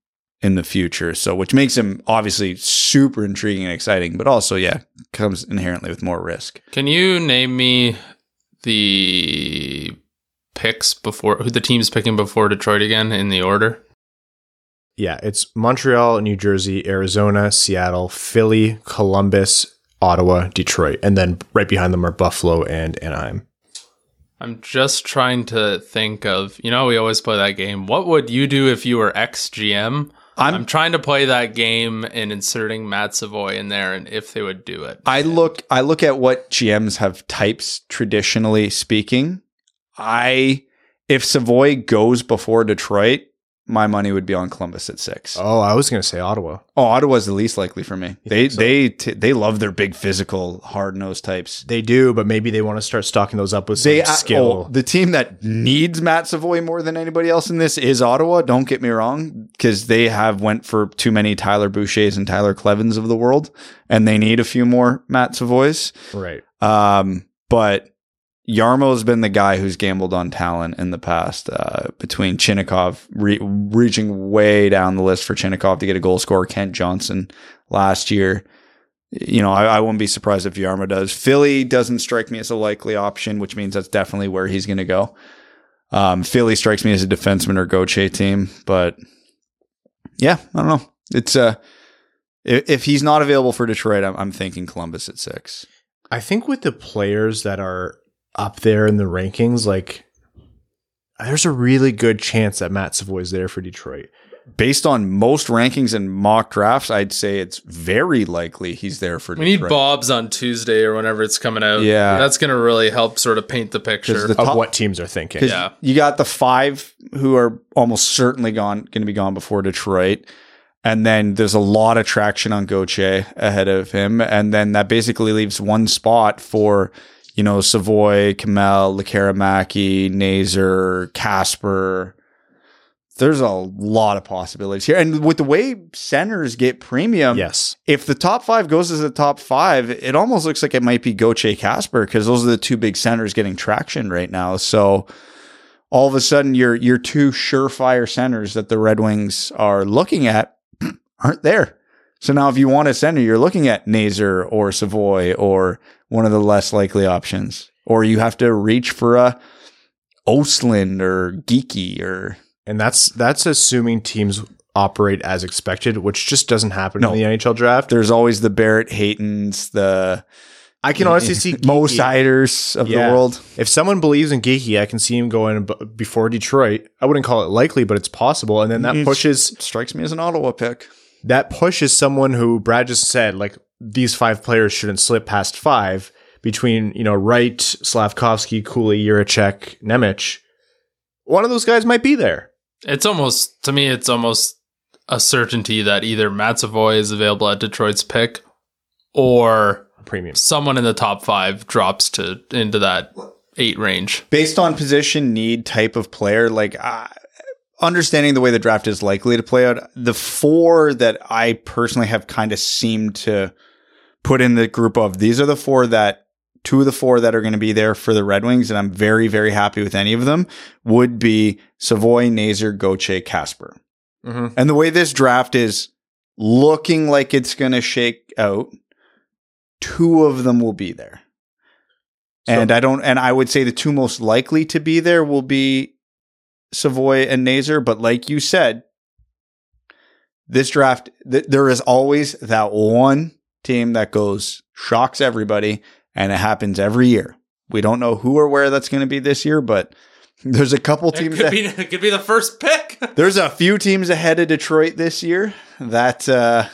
S4: in the future. So, which makes him obviously super intriguing and exciting, but also, yeah, comes inherently with more risk.
S3: Can you name me the picks before who the team's picking before Detroit again in the order?
S2: Yeah, it's Montreal, New Jersey, Arizona, Seattle, Philly, Columbus, Ottawa, Detroit, and then right behind them are Buffalo and Anaheim.
S3: I'm just trying to think of, you know, we always play that game. What would you do if you were ex GM?
S4: I'm,
S3: I'm trying to play that game and inserting Matt Savoie in there and if they would do it.
S4: I look I look at what GMs have types traditionally speaking. I if Savoie goes before Detroit, my money would be on Columbus at six.
S2: Oh, I was going to say Ottawa.
S4: Oh, Ottawa's the least likely for me. They
S2: so?
S4: they t- they love their big physical hard nosed types.
S2: They do, but maybe they want to start stocking those up with some
S4: They
S2: skill.
S4: oh, the team that needs Matt Savoie more than anybody else in this is Ottawa. Don't get me wrong, because they have went for too many Tyler Bouchers and Tyler Klevens of the world, and they need a few more Matt Savoies.
S2: right.
S4: Um, but Jarmo's been the guy who's gambled on talent in the past. Uh, between Chinakhov re- reaching way down the list for Chinakhov to get a goal scorer, Kent Johnson last year. You know, I, I wouldn't be surprised if Jarmo does. Philly doesn't strike me as a likely option, which means that's definitely where he's going to go. Um, Philly strikes me as a defenseman or Gauthier team, but yeah, I don't know. It's uh, if, if he's not available for Detroit, I'm, I'm thinking Columbus at six.
S2: I think with the players that are up there in the rankings, like there's a really good chance that Matt Savoie's there for Detroit.
S4: based on most rankings and mock drafts, I'd say it's very likely he's there for Detroit.
S3: we need Bob's on Tuesday or whenever it's coming out.
S4: Yeah.
S3: That's going to really help sort of paint the picture
S4: the
S2: Of what teams are thinking.
S3: Yeah.
S4: you got the five who are almost certainly gone, going to be gone before Detroit. And then there's a lot of traction on Gauthier ahead of him. And then that basically leaves one spot for, you know, Savoie, Kemell, Lekkerimäki, Nazar, Kasper. There's a lot of possibilities here. And with the way centers get premium,
S2: Yes.
S4: if the top five goes as the top five, it almost looks like it might be Gauthier Kasper because those are the two big centers getting traction right now. So all of a sudden, your your two surefire centers that the Red Wings are looking at aren't there. So now, if you want a center, you're looking at Nazar or Savoie or one of the less likely options, or you have to reach for a Östlund or Geekie or
S2: And that's that's assuming teams operate as expected, which just doesn't happen
S4: No.
S2: in the NHL draft.
S4: there's always the Barrett Haytons, the
S2: I can honestly see Geekie-
S4: Seiders of
S2: Yeah.
S4: the world.
S2: If someone believes in Geekie, I can see him going before Detroit. I wouldn't call it likely, but it's possible. And then that
S4: It's-
S2: pushes
S4: strikes me as an Ottawa pick.
S2: That pushes someone who Brad just said, like these five players shouldn't slip past five between, you know, Wright, Slavkovsky, Cooley, Jiricek, Nemec. One of those guys might be there.
S3: It's almost to me, it's almost a certainty that either Matt Savoie is available at Detroit's pick, or
S2: Premium.
S3: someone in the top five drops to into that eight range.
S4: Based on position, need, type of player, like uh, understanding the way the draft is likely to play out, the four that I personally have kind of seemed to put in the group of these are the four that two of the four that are going to be there for the Red Wings, and I'm very, very happy with any of them, would be Savoie, Nazar, Gauthier, Kasper.
S2: Mm-hmm.
S4: And the way this draft is looking like it's going to shake out, two of them will be there. and I don't, and I would say the two most likely to be there will be Savoie and Nazar. But like you said, this draft, th- there is always that one team that goes, shocks everybody, and it happens every year. We don't know who or where that's going to be this year, but There's a couple
S3: It
S4: teams
S3: could
S4: that,
S3: be it could be the first pick.
S4: there's a few teams ahead of Detroit this year that uh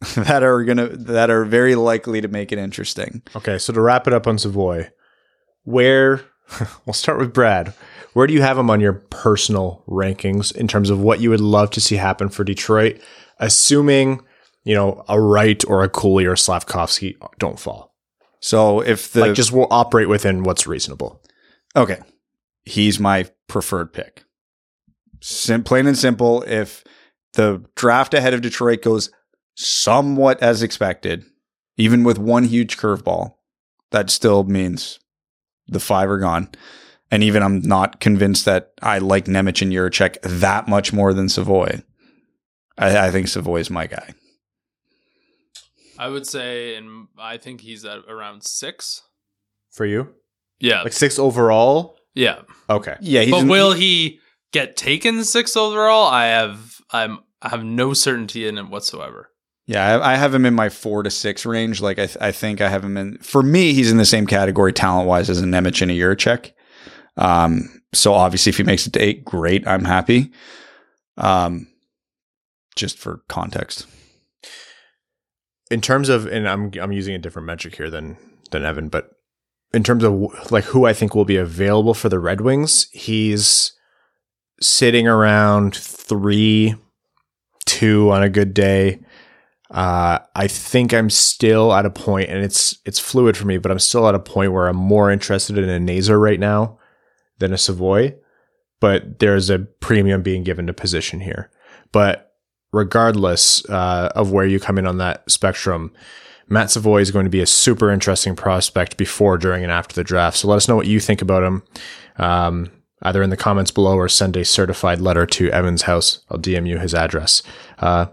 S4: that are gonna that are very likely to make it interesting.
S2: Okay, so to wrap it up on Savoie, where we'll start with Brad. Where do you have him on your personal rankings in terms of what you would love to see happen for Detroit, assuming you know a Wright or a Cooley or Slavkovsky don't fall?
S4: So if the
S2: like, just we'll operate within what's reasonable.
S4: Okay. He's my preferred pick. Sim- plain and simple. If the draft ahead of Detroit goes somewhat as expected, even with one huge curveball, that still means the five are gone. And even I'm not convinced that I like Nemec and Jiricek that much more than Savoie. I, I think Savoie's my guy.
S3: I would say, and I think he's at around six.
S2: For you,
S3: Yeah,
S2: like six overall.
S3: yeah.
S2: Okay,
S4: Yeah, he's
S3: but
S4: in-
S3: will he get taken six overall? I have, I'm, I have no certainty in it whatsoever.
S4: Yeah, I, I have him in my four to six range. Like I, th- I think I have him in. For me, he's in the same category talent wise as a Nemec and a Jiricek. Um, so obviously, if he makes it to eight, great. I'm happy. Um, just for context.
S2: in terms of, and I'm I'm using a different metric here than than Evan, but in terms of like who I think will be available for the Red Wings, he's sitting around three, two on a good day. Uh, I think I'm still at a point, and it's it's fluid for me, but I'm still at a point where I'm more interested in a Nazar right now than a Savoie. But there's a premium being given to position here. But regardless uh, of where you come in on that spectrum, Matt Savoie is going to be a super interesting prospect before, during, and after the draft. So let us know what you think about him, um, either in the comments below or send a certified letter to Evan's house. I'll DM you his address. Uh,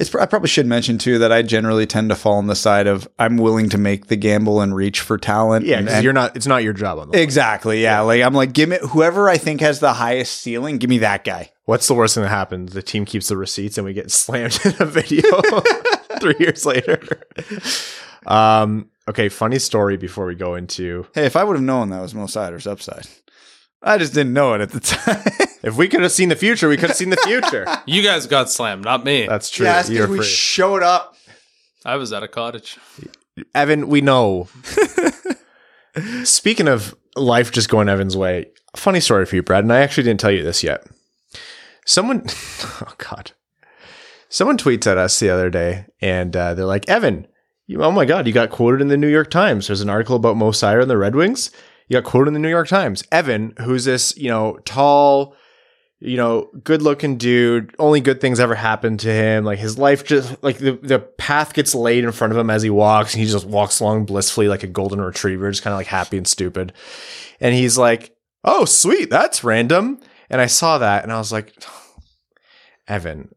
S4: It's. I probably should mention too that I generally tend to fall on the side of I'm willing to make the gamble and reach for talent.
S2: yeah, because you're not. It's not your job on the.
S4: exactly. Yeah, like I'm like, give me whoever I think has the highest ceiling. Give me that guy.
S2: What's the worst thing that happens? The team keeps the receipts and we get slammed in a video three years later. Um, okay, funny story before we go into
S4: Hey, if I would have known that was Mo Seider's upside, I just didn't know it at the time.
S2: if we could have seen the future, we could have seen the future.
S3: You guys got slammed, not me.
S2: That's true.
S4: yeah,
S2: You're
S4: we
S2: free.
S4: showed up.
S3: I was at a cottage.
S2: Evan, we know. Speaking of life just going Evan's way, funny story for you, Brad, and I actually didn't tell you this yet. Someone, oh God, someone tweets at us the other day, and uh, they're like, "Evan, you, oh my God, you got quoted in the New York Times. There's an article about Mo Seider and the Red Wings. You got quoted in the New York Times. Evan, who's this, you know, tall." you know, good looking dude. Only good things ever happened to him. Like his life just like the, the path gets laid in front of him as he walks, and he just walks along blissfully like a golden retriever, just kind of like happy and stupid. And he's like, "Oh, sweet, that's random." And I saw that, and I was like, "Evan,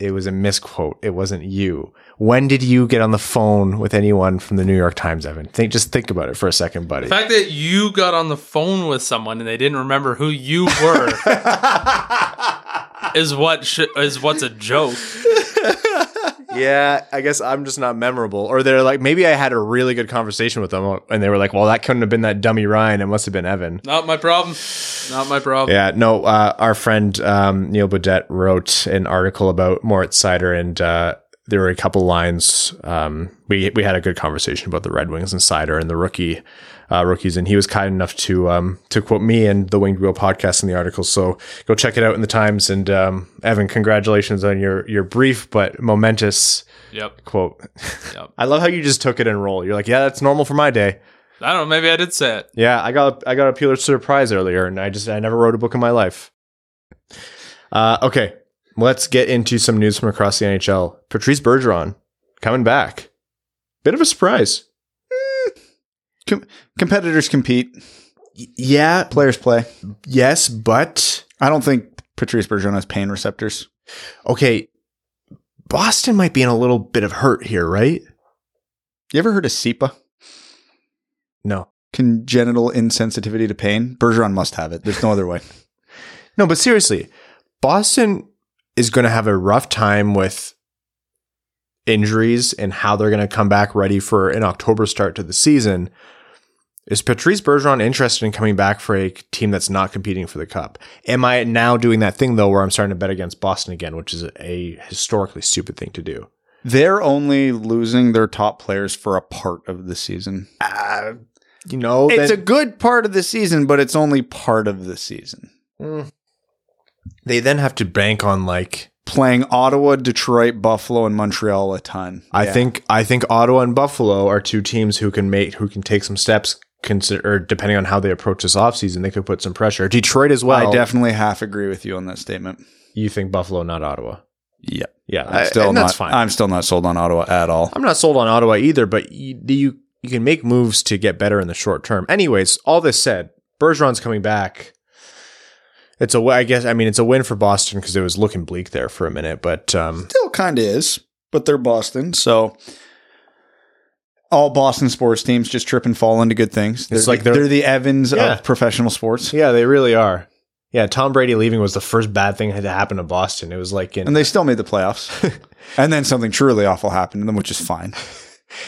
S2: it was a misquote. It wasn't you. When did you get on the phone with anyone from the New York Times, Evan? Think, just think about it for a second, buddy."
S3: The fact that you got on the phone with someone and they didn't remember who you were is what sh- is what's a joke.
S2: Yeah, I guess I'm just not memorable. Or they're like, maybe I had a really good conversation with them, and they were like, "Well, that couldn't have been that dummy Ryan. It must have been Evan."
S3: Not my problem. Not my problem.
S2: Yeah, no. Uh, our friend um, Neil Baudet wrote an article about Moritz Seider, and uh, there were a couple lines. Um, we we had a good conversation about the Red Wings and Seider and the rookie uh, rookies, and he was kind enough to um, to quote me and the Winged Wheel podcast in the article. So go check it out in the Times. And um, Evan, congratulations on your your brief but momentous
S3: Yep.
S2: quote.
S3: Yep.
S2: I love how you just took it and roll. You're like, yeah, that's normal for my day.
S3: I don't know. Maybe I did say it.
S2: Yeah, I got I got a Pulitzer Prize earlier, and I just I never wrote a book in my life. Uh, okay, let's get into some news from across the NHL. Patrice Bergeron coming back. Bit of a surprise.
S4: Com- competitors compete,
S2: yeah,
S4: players play.
S2: yes, but
S4: I don't think Patrice Bergeron has pain receptors.
S2: okay. Boston might be in a little bit of hurt here, right?
S4: You ever heard of CIPA?
S2: No,
S4: Congenital insensitivity to pain? Bergeron must have it. There's no other way.
S2: no, but seriously, Boston is going to have a rough time with injuries and how they're going to come back ready for an October start to the season. Is Patrice Bergeron interested in coming back for a team that's not competing for the cup? Am I now doing that thing though where I'm starting to bet against Boston again, which is a historically stupid thing to do?
S4: They're only losing their top players for a part of the season.
S2: Uh, you know,
S4: It's
S2: then-
S4: a good part of the season, but it's only part of the season.
S2: Mm. they then have to bank on like
S4: Playing Ottawa, Detroit, Buffalo, and Montreal a ton.
S2: I
S4: Yeah.
S2: think I think Ottawa and Buffalo are two teams who can make who can take some steps consider or depending on how they approach this offseason, they could put some pressure. Detroit as well.
S4: I definitely half agree with you on that statement.
S2: you think Buffalo, not Ottawa.
S4: Yeah,
S2: Yeah,
S4: I'm still
S2: and
S4: not.
S2: that's fine.
S4: I'm still not sold on Ottawa at all.
S2: I'm not sold on Ottawa either, but you, you you can make moves to get better in the short term. Anyways, all this said, Bergeron's coming back. It's a I guess I mean it's a win for Boston because it was looking bleak there for a minute, but um,
S4: Still kind of is, but they're Boston, so all Boston sports teams just trip and fall into good things. They're,
S2: It's like
S4: they're,
S2: they're-
S4: the Evans
S2: Yeah.
S4: of professional sports,
S2: yeah, they really are. Yeah, Tom Brady leaving was the first bad thing that had happened to Boston. It was like in
S4: and they still made the playoffs. and then something truly awful happened to them, which is fine.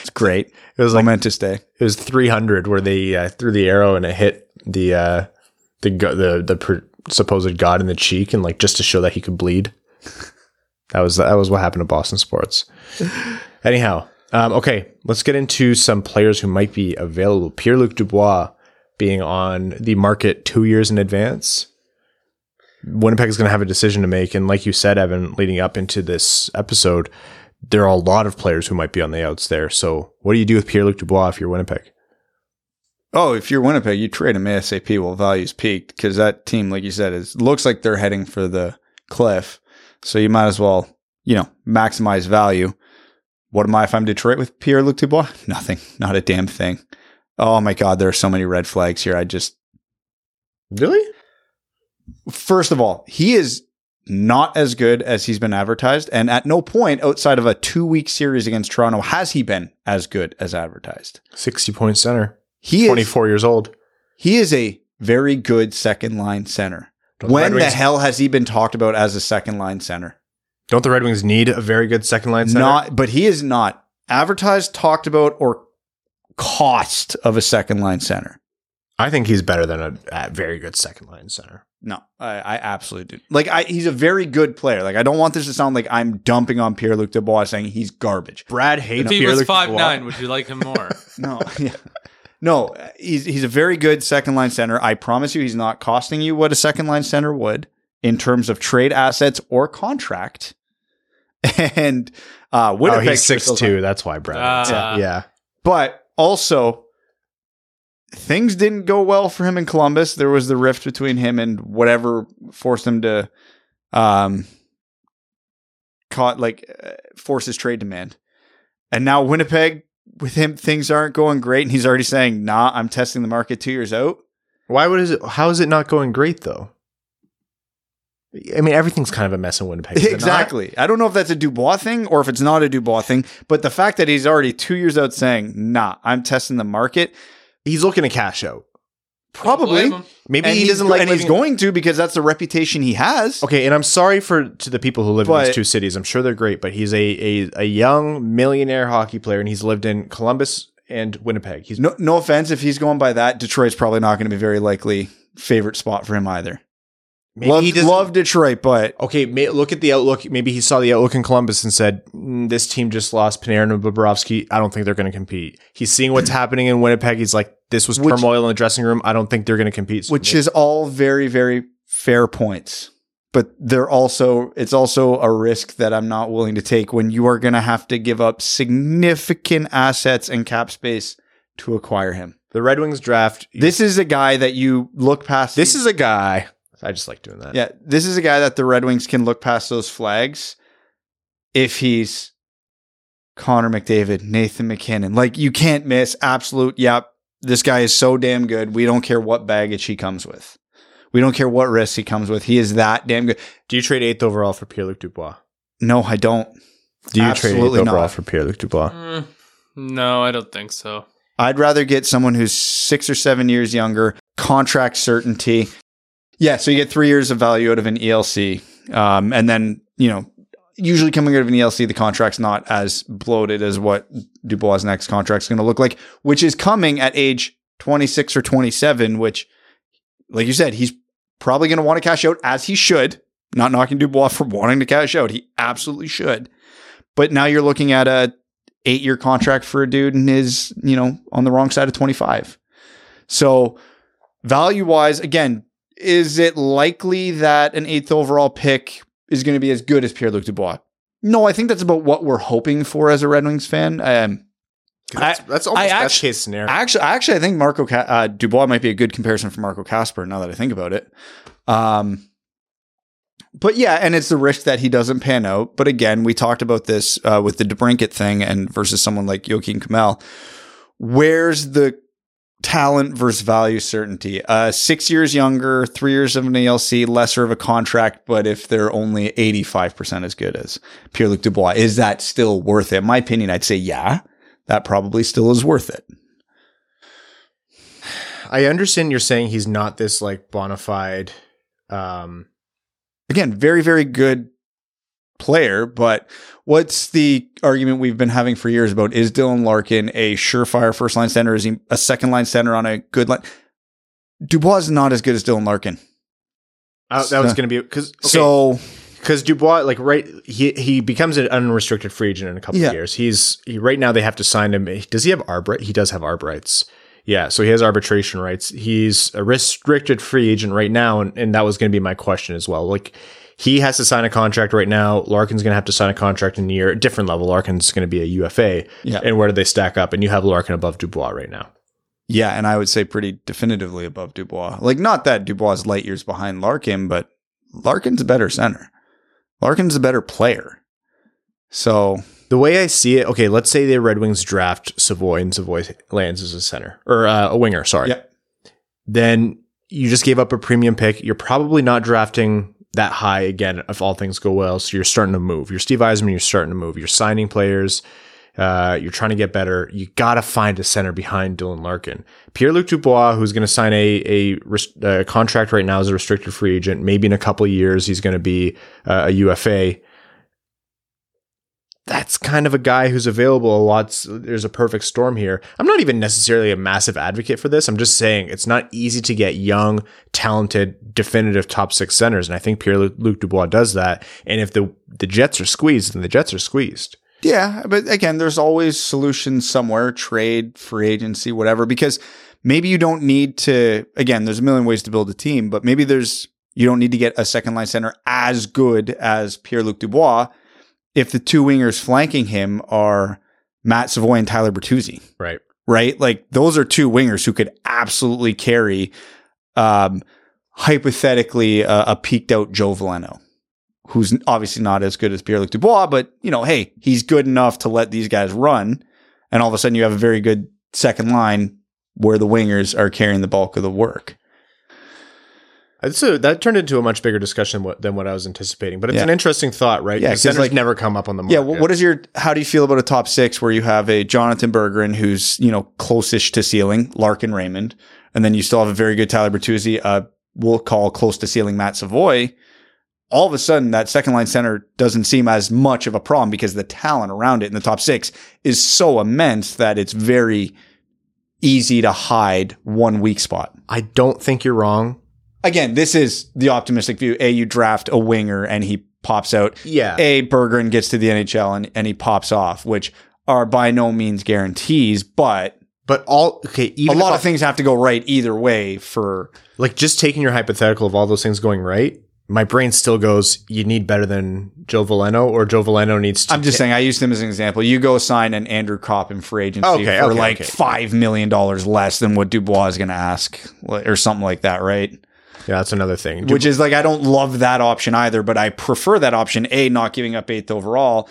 S4: It's great.
S2: it was like
S4: Momentous day.
S2: it was 300 where they uh, threw the arrow and it hit the uh, the the the per- supposed god in the cheek and like just to show that he could bleed. That was that was what happened to Boston sports. Anyhow, um, okay, let's get into some players who might be available. Pierre Luc Dubois being on the market two years in advance. Winnipeg is going to have a decision to make, and like you said, Evan, leading up into this episode, there are a lot of players who might be on the outs there. So, what do you do with Pierre Luc Dubois if you're Winnipeg?
S4: Oh, if you're Winnipeg, you trade him ASAP while values peaked because that team, like you said, is looks like they're heading for the cliff. So you might as well, you know, maximize value. What am I if I'm Detroit with Pierre Luc Dubois? Nothing. Not a damn thing. Oh my God, there are so many red flags here. I just
S2: Really?
S4: first of all, he is not as good as he's been advertised. And at no point outside of a two week series against Toronto has he been as good as advertised.
S2: 60 point center,
S4: He is
S2: 24 years old.
S4: He is a very good second line center.
S2: Don't
S4: when the hell has he been talked about as a second line center?
S2: Don't the Red Wings need a very good second line center?
S4: Not, but he is not advertised, talked about, or cost of a second line center.
S2: I think he's better than a, a very good second line center.
S4: No, I, I absolutely do. Like, I, he's a very good player. Like, I don't want this to sound like I'm dumping on Pierre Luc Dubois saying he's garbage.
S2: Brad hates If
S3: he
S2: Pierre
S3: was five
S2: Dubois.
S3: nine, would you like him more?
S4: No, yeah. no, he's he's a very good second line center. I promise you, he's not costing you what a second line center would in terms of trade assets or contract. And uh,
S2: Oh,
S4: Winnipeg
S2: he's six
S4: still-
S2: two. That's why Brad. hates him.
S3: Ah.
S2: yeah.
S4: But also, things didn't go well for him in Columbus. There was the rift between him and whatever forced him to, um, caught like uh, force his trade demand. And now Winnipeg, with him, things aren't going great, and he's already saying, "Nah, I'm testing the market two years out."
S2: Why would is it? How is it not going great though? I mean, everything's kind of a mess in Winnipeg. is not?
S4: Exactly. I don't know if that's a Dubois thing or if it's not a Dubois thing, but the fact that he's already two years out saying, "Nah, I'm testing the market,"
S2: He's looking to cash out.
S4: probably.
S2: Maybe
S4: and
S2: he
S4: he's,
S2: doesn't like
S4: and he's going to because that's the reputation he has.
S2: Okay, and I'm sorry for to the people who live in these two cities. I'm sure they're great, but he's a, a a young millionaire hockey player, and he's lived in Columbus and Winnipeg. He's
S4: No, no offense if he's going by that. Detroit's probably not going to be very likely favorite spot for him either.
S2: Maybe
S4: love,
S2: he doesn't-
S4: love Detroit, but
S2: Okay, may, look at the outlook. Maybe he saw the outlook in Columbus and said, "Mm, "This team just lost Panarin and Bobrovsky. I don't think they're going to compete." He's seeing what's happening in Winnipeg. He's like, "This was
S4: Which-
S2: turmoil in the dressing room. I don't think they're going to compete." So
S4: which is all very, very fair points. But they're also it's also a risk that I'm not willing to take when you are going to have to give up significant assets and cap space to acquire him.
S2: the Red Wings draft.
S4: This is a guy that you look past.
S2: this is a guy. I just like doing that.
S4: Yeah, this is a guy that the Red Wings can look past those flags if he's Connor McDavid, Nathan MacKinnon. Like you can't miss absolute. Yep, this guy is so damn good. We don't care what baggage he comes with. We don't care what risks he comes with. He is that damn good.
S2: Do you trade eighth overall for Pierre Luc Dubois?
S4: No, I don't.
S2: Do you
S4: Absolutely
S2: trade eighth overall
S4: not.
S2: for Pierre Luc Dubois?
S3: Mm, no, I don't think so.
S4: I'd rather get someone who's six or seven years younger, contract certainty. Yeah, so you get three years of value out of an ELC. Um, and then, you know, usually coming out of an ELC, the contract's not as bloated as what Dubois' next contract's going to look like, which is coming at age 26 or 27, which, like you said, he's probably going to want to cash out as he should. Not knocking Dubois for wanting to cash out. He absolutely should. But now you're looking at a eight year contract for a dude and is, you know, on the wrong side of 25. So value wise, again, is it likely that an eighth overall pick is going to be as good as Pierre Luc Dubois? No, I think that's about what we're hoping for as a Red Wings fan. Um,
S2: That's,
S4: I-
S2: that's almost
S4: I
S2: best
S4: actu-
S2: case scenario.
S4: Actually, actually, I think Marco uh, Dubois might be a good comparison for Marco Kasper. Now that I think about it, um, but yeah, and it's the risk that he doesn't pan out. But again, we talked about this uh, with the DeBrincat thing, and versus someone like Joakim Kemell. Where's the talent versus value certainty? Uh, six years younger, three years of an ELC, lesser of a contract, but if they're only eighty five percent as good as Pierre Luc Dubois, is that still worth it? In my opinion, I'd say yeah, that probably still is worth it.
S2: I understand you're saying he's not this like bona fide. Um,
S4: again, very, very good player. But what's the argument we've been having for years about is Dylan Larkin a surefire first line center? Is he a second line center on a good line? Dubois is not as good as Dylan Larkin.
S2: I- that was going to be because
S4: So
S2: because Dubois, like right, he he becomes an unrestricted free agent in a couple
S4: Yeah.
S2: of years. He's he, right now they have to sign him. Does he have arb? He does have arb rights. Yeah, so he has arbitration rights. He's a restricted free agent right now, and, and that was going to be my question as well. Like he has to sign a contract right now. Larkin's going to have to sign a contract in a year, a different level. Larkin's going to be a UFA.
S4: Yeah.
S2: and where do they stack up? And you have Larkin above Dubois right now.
S4: yeah, and I would say pretty definitively above Dubois. Like not that Dubois is light years behind Larkin, but Larkin's a better center. Larkin's a better player. So
S2: The way I see it, okay, let's say the Red Wings draft Savoie and Savoie lands as a center or uh, a winger. Sorry.
S4: yeah,
S2: then you just gave up a premium pick. You're probably not drafting that high again if all things go well. So you're starting to move. You're Steve Yzerman, you're starting to move. You're signing players. Uh, you're trying to get better. You got to find a center behind Dylan Larkin. Pierre Luc Dubois, who's going to sign a, a, a contract right now as a restricted free agent. Maybe in a couple years, he's going to be uh, a UFA. That's kind of a guy who's available a lot. There's a perfect storm here. I'm not even necessarily a massive advocate for this. I'm just saying it's not easy to get young, talented, definitive top six centers. And I think Pierre Luc Dubois does that. And if the, the Jets are squeezed, then the Jets are squeezed.
S4: Yeah, but again, there's always solutions somewhere, trade, free agency, whatever, because maybe you don't need to again, there's a million ways to build a team, but maybe there's you don't need to get a second line center as good as Pierre-Luc Dubois if the two wingers flanking him are Matt Savoie and Tyler Bertuzzi,
S2: Right.
S4: right? Like those are two wingers who could absolutely carry um hypothetically a, a peaked out Joe Veleno who's obviously not as good as Pierre-Luc Dubois, but you know, hey, he's good enough to let these guys run. And all of a sudden you have a very good second line where the wingers are carrying the bulk of the work.
S2: So that turned into a much bigger discussion than what I was anticipating, but it's
S4: Yeah.
S2: an interesting thought, right?
S4: Yeah,
S2: Yeah,
S4: 'cause,
S2: centers
S4: like-
S2: never come up on the market.
S4: Yeah, well, what is your how do you feel about a top six where you have a Jonathan Berggren who's, you know, close-ish to ceiling, Larkin Raymond, and then you still have a very good Tyler Bertuzzi, uh, we'll call close to ceiling Matt Savoie. All of a sudden, that second line center doesn't seem as much of a problem because the talent around it in the top six is so immense that it's very easy to hide one weak spot.
S2: I don't think you're wrong.
S4: Again, this is the optimistic view. A, you draft a winger and he pops out.
S2: Yeah.
S4: A, Berggren gets to the NHL and, and he pops off, which are by no means guarantees, but
S2: But all okay,
S4: a lot of things have to go right either way for
S2: like just taking your hypothetical of all those things going right, my brain still goes, you need better than Joe Veleno, or Joe Veleno needs to.
S4: I'm just saying I used him as an example. You go sign an Andrew Copp in free agency
S2: Okay,
S4: for
S2: okay,
S4: like
S2: okay.
S4: five million dollars less than what Dubois is gonna ask or something like that, right?
S2: Yeah, that's another thing.
S4: Which is like I don't love that option either, but I prefer that option. A, not giving up eighth overall,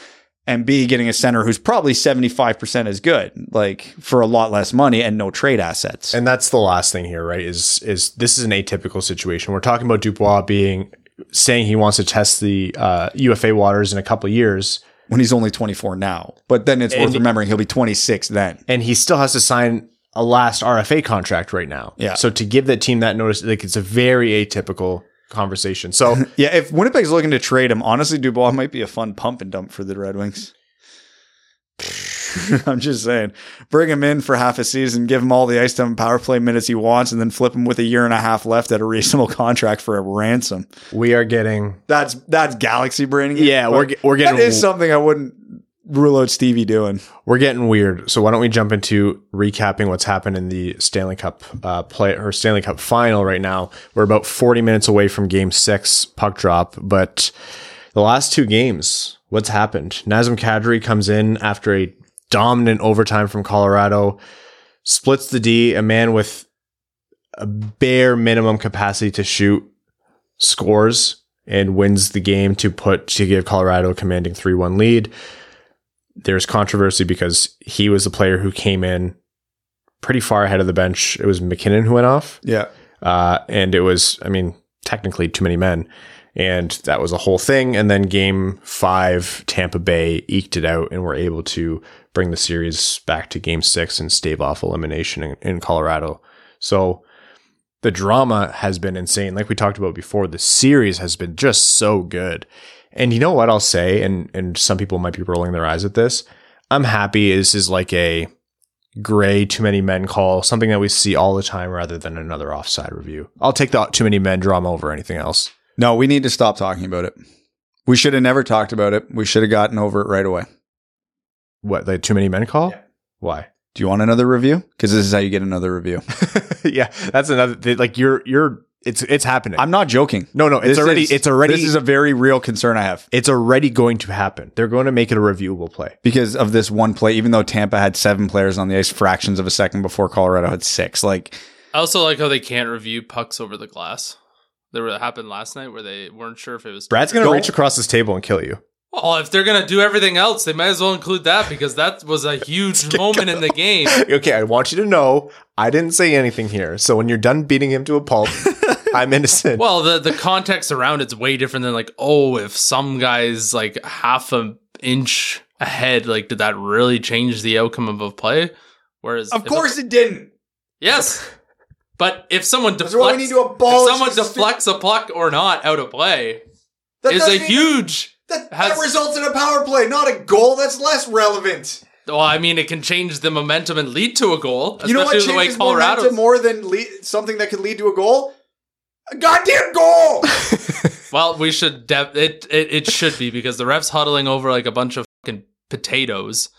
S4: and B, getting a center who's probably 75% as good, like for a lot less money and no trade assets.
S2: and that's the last thing here, right? Is is this is an atypical situation? We're talking about Dubois being saying he wants to test the uh, UFA waters in a couple of years,
S4: when he's only 24 now. But then it's worth remembering he'll be 26 then.
S2: and he still has to sign a last RFA contract right now.
S4: Yeah.
S2: So to give that team that notice, like it's a very atypical conversation. So
S4: Yeah, if Winnipeg's looking to trade him, honestly, Dubois might be a fun pump and dump for the Red Wings. I'm just saying, bring him in for half a season, give him all the ice time power play minutes he wants, and then flip him with a year and a half left at a reasonable contract for a ransom.
S2: We are getting
S4: That's that's galaxy braining.
S2: Yeah, we're we're getting
S4: that is something I wouldn't out Stevie doing.
S2: we're getting weird. So why don't we jump into recapping what's happened in the Stanley Cup uh, play or Stanley Cup final right now? We're about 40 minutes away from Game Six puck drop, but the last two games, what's happened? Nazem Kadri comes in after a dominant overtime from Colorado, splits the D, a man with a bare minimum capacity to shoot, scores and wins the game to put to give Colorado a commanding 3-1 lead there's controversy because he was the player who came in pretty far ahead of the bench. It was MacKinnon who went off.
S4: Yeah.
S2: Uh, and it was, I mean, technically too many men. And that was a whole thing. And then game five, Tampa Bay eked it out and were able to bring the series back to game six and stave off elimination in, in Colorado. So the drama has been insane. Like we talked about before, the series has been just so good. And you know what I'll say, and and some people might be rolling their eyes at this. I'm happy this is like a gray too many men call, something that we see all the time rather than another offside review. I'll take the too many men drama over anything else.
S4: No, we need to stop talking about it. We should have never talked about it. We should have gotten over it right away.
S2: What, the too many men call?
S4: Yeah.
S2: Why?
S4: Do you want another review? Because this is how you get another review.
S2: yeah, that's another like you're you're it's it's happening.
S4: I'm not joking.
S2: no, no, it's
S4: This
S2: already
S4: is-
S2: it's already
S4: This is a very real concern I have
S2: it's already going to happen. They're going to make it a reviewable play.
S4: because of this one play. Even though Tampa had seven players on the ice, fractions of a second before Colorado had six. Like,
S3: I also like how they can't review pucks over the glass. There were, that happened last night where they weren't sure if it was.
S2: Brad's going to
S4: Don't-
S2: reach across this table and kill you.
S3: Well, if they're gonna do everything else, they might as well include that because that was a huge moment in the game.
S2: Okay, I want you to know I didn't say anything here. So when you're done beating him to a pulp, I'm innocent.
S3: Well, the the context around it's way different than like, oh, if some guy's like half a inch ahead, like did that really change the outcome of a play? Whereas,
S4: of course
S3: a-
S4: it didn't.
S3: yes. But if someone
S4: That's why we
S3: deflects,
S4: need to abolish
S3: if someone deflects a puck or not out of play,
S4: That
S3: is a huge.
S4: That,
S3: has-
S4: that results in a power play, not a goal. That's less relevant.
S3: Well, I mean, it can change the momentum and lead to a goal,
S4: You know what
S3: especially the way
S4: changes
S3: Colorado.
S4: momentum more than lead, something that could lead to a goal? A goddamn goal!
S3: Well, we should. De- it, it it should be because the refs huddling over like a bunch of fucking potatoes.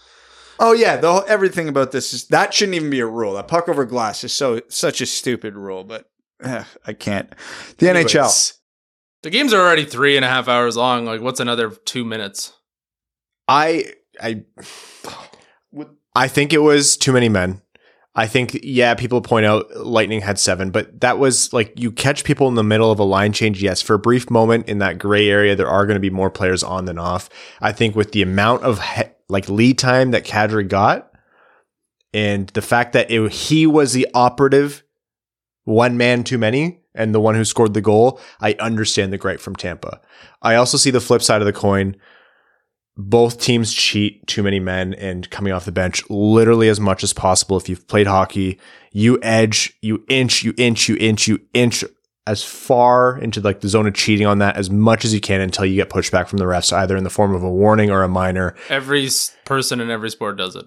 S4: oh yeah, the whole, everything about this is that shouldn't even be a rule. That puck over glass is so such a stupid rule, but eh, I can't. The NHL.
S3: The games are already three and a half hours long. Like, what's another two minutes?
S2: I I I think it was too many men. I think yeah, people point out Lightning had seven, but that was like you catch people in the middle of a line change. Yes, for a brief moment in that gray area, there are going to be more players on than off. I think with the amount of he- like lead time that Kadri got, and the fact that it, he was the operative one man too many and the one who scored the goal, I understand the gripe from Tampa. I also see the flip side of the coin both teams cheat too many men and coming off the bench literally as much as possible. If you've played hockey, you edge, you inch, you inch, you inch, you inch as far into like the zone of cheating on that as much as you can until you get pushback from the refs, either in the form of a warning or a minor.
S3: Every person in every sport does it.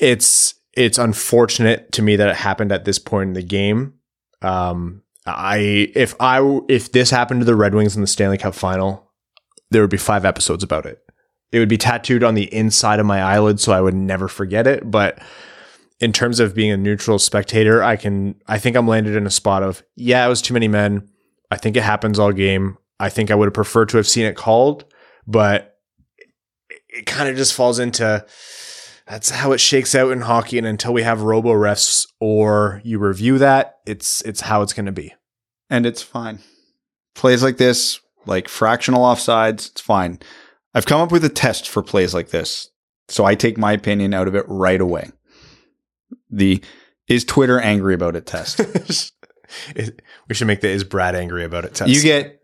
S2: It's it's unfortunate to me that it happened at this point in the game. Um, I if I if this happened to the Red Wings in the Stanley Cup final, there would be five episodes about it. It would be tattooed on the inside of my eyelid, so I would never forget it. But in terms of being a neutral spectator, I can I think I'm landed in a spot of yeah, it was too many men. I think it happens all game. I think I would have preferred to have seen it called, but it, it kind of just falls into that's how it shakes out in hockey. And until we have robo refs or you review that, it's it's how it's going to be.
S4: and it's fine. Plays like this, like fractional offsides, it's fine. I've come up with a test for plays like this. So I take my opinion out of it right away. The is Twitter angry about it test.
S2: We should make the is Brad angry about it test.
S4: you get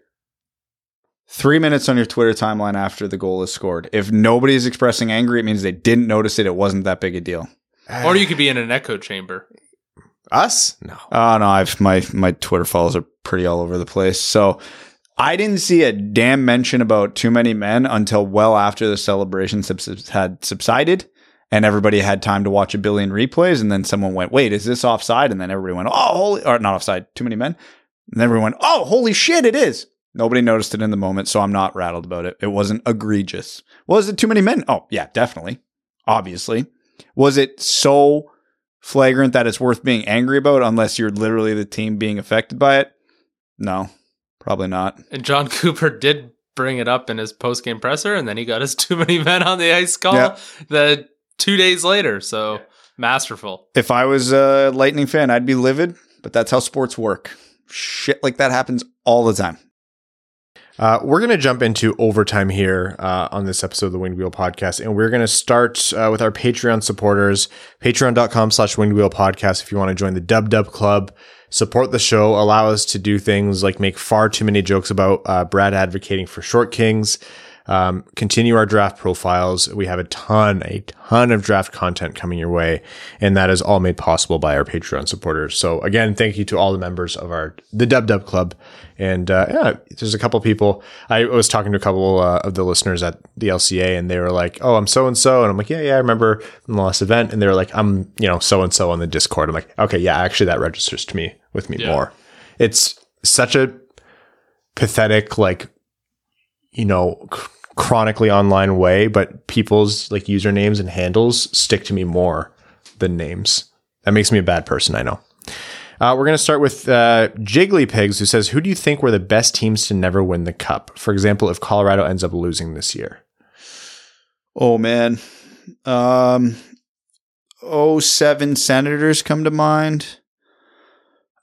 S4: three minutes on your Twitter timeline after the goal is scored. If nobody is expressing angry, it means they didn't notice it. It wasn't that big a deal.
S3: Or you could be in an echo chamber.
S2: us? No.
S4: Oh no, I've my my Twitter follows are pretty all over the place. So I didn't see a damn mention about too many men until well after the celebration subs- had subsided and everybody had time to watch a billion replays. And then someone went, wait, is this offside? And then everybody went, oh, holy, or not offside, too many men. And everyone went, oh, holy shit, it is. Nobody noticed it in the moment, so I'm not rattled about it. It wasn't egregious. Was it too many men? Oh, yeah, definitely. Obviously. Was it so flagrant that it's worth being angry about unless you're literally the team being affected by it? No, probably not.
S3: And Jon Cooper did bring it up in his post game presser, and then he got his too many men on the ice call
S4: Yeah.
S3: the two days later. So masterful.
S4: If I was a Lightning fan, I'd be livid, but that's how sports work. Shit like that happens all the time.
S2: Uh, we're going to jump into overtime here uh, on this episode of the Winged Wheel podcast. And we're going to start uh, with our Patreon supporters, patreon.com slash Winged Wheel podcast. If you want to join the Dub Dub Club, support the show, allow us to do things like make far too many jokes about uh, Brad advocating for short kings, um, continue our draft profiles. We have a ton, a ton of draft content coming your way, and that is all made possible by our Patreon supporters. So again, thank you to all the members of our the Dub Dub Club. And uh, yeah, there's a couple people. I was talking to a couple uh, of the listeners at the LCA, and they were like, "Oh, I'm so and so," and I'm like, "Yeah, yeah, I remember from the last event." And they were like, "I'm, you know, so and so on the Discord." I'm like, "Okay, yeah, actually, that registers to me with me
S3: Yeah.
S2: more." It's such a pathetic, like you know, c- chronically online way, but people's like usernames and handles stick to me more than names. That makes me a bad person, I know. Uh, we're going to start with uh, Jiggly Pigs, who says, Who do you think were the best teams to never win the cup? For example, if Colorado ends up losing this year.
S4: Oh man. Um 07 Senators come to mind.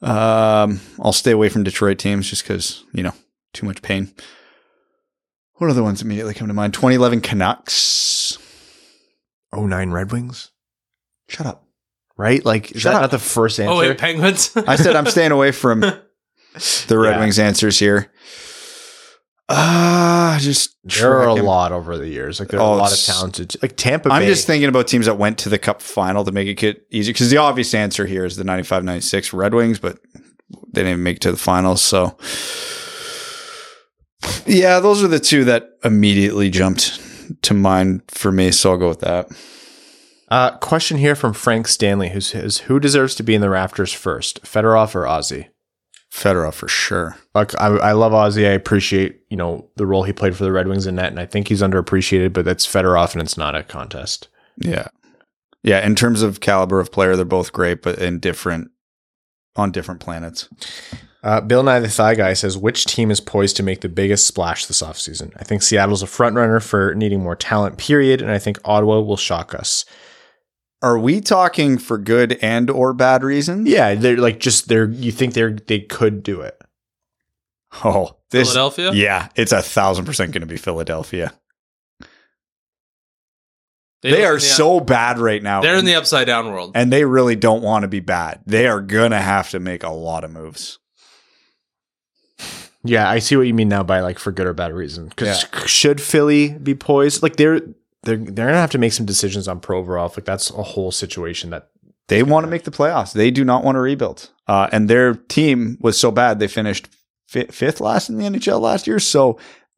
S4: Um I'll stay away from Detroit teams just cuz, you know, too much pain. What are the ones immediately come to mind? 2011 Canucks.
S2: 09 Red Wings?
S4: Shut up.
S2: Right? Like, is
S4: Shut
S2: that
S4: up.
S2: not the first answer?
S3: Oh wait, Penguins.
S4: I said I'm staying away from the Red
S2: Yeah.
S4: Wings answers here. Ah, just
S2: there are a
S4: tracking.
S2: lot over the years. Like, there are
S4: Oh,
S2: a lot of
S4: it's-
S2: talented, like Tampa Bay.
S4: I'm just thinking about teams that went to the cup final to make it get easier because the obvious answer here is the 95 96 Red Wings, but they didn't even make it to the finals. So, yeah, those are the two that immediately jumped to mind for me. So I'll go with that.
S2: Uh, question here from Frank Stanley, who says, "Who deserves to be in the rafters first, Fedorov or Ozzy?"
S4: Fedorov for sure.
S2: Like, I, I love Ozzy. I appreciate you know the role he played for the Red Wings in net, and I think he's underappreciated. But that's Fedorov, and it's not a contest.
S4: Yeah. Yeah. In terms of caliber of player, they're both great, but in different, on different planets.
S2: Uh, Bill Nye the Thigh Guy says, "Which team is poised to make the biggest splash this offseason? I think Seattle's a front runner for needing more talent. Period, and I think Ottawa will shock us.
S4: Are we talking for good and or bad reasons?
S2: Yeah, they're like just they're. You think they're they could do it?
S4: Oh, this.
S3: Philadelphia.
S4: Yeah, it's a thousand percent going to be Philadelphia. They,
S3: live
S4: are
S3: the-
S4: so bad right now.
S3: They're in the upside down world.
S4: and they really don't want to be bad. They are going to have to make a lot of moves.
S2: Yeah, I see what you mean now by like for good or bad reason. Because
S4: Yeah.
S2: should Philly be poised? Like they're they're they're gonna have to make some decisions on Provorov. Like that's a whole situation that
S4: They want to make the playoffs. They do not want to rebuild. Uh, and their team was so bad they finished fi- fifth last in the NHL last year. So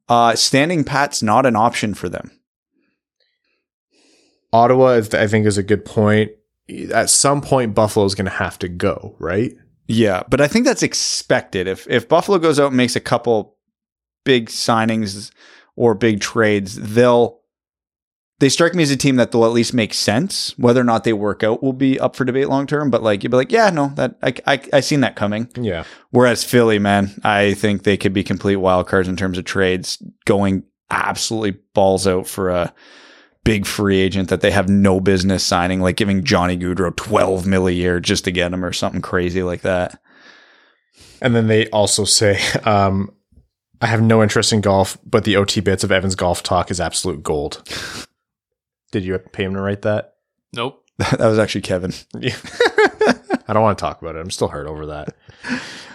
S4: uh, standing pat's not an option for them.
S2: Ottawa, I think, is a good point. At some point, Buffalo's gonna have to go, right?
S4: Yeah, but I think that's expected. If if Buffalo goes out and makes a couple big signings or big trades, they'll they strike me as a team that they'll at least make sense. Whether or not they work out will be up for debate long term. But like you'd be like, yeah, no, that I I, I seen that coming.
S2: Yeah.
S4: Whereas Philly, man, I think they could be complete wild cards in terms of trades, going absolutely balls out for a big free agent that they have no business signing, like giving Johnny Gaudreau twelve mil a year just to get him or something crazy like that.
S2: And then they also say, um, I have no interest in golf, but the OT bits of Evan's golf talk is absolute gold. Did you pay him to write that?
S3: Nope.
S4: that was actually Kevin.
S2: Yeah. I don't want to talk about it. I'm still hurt over that.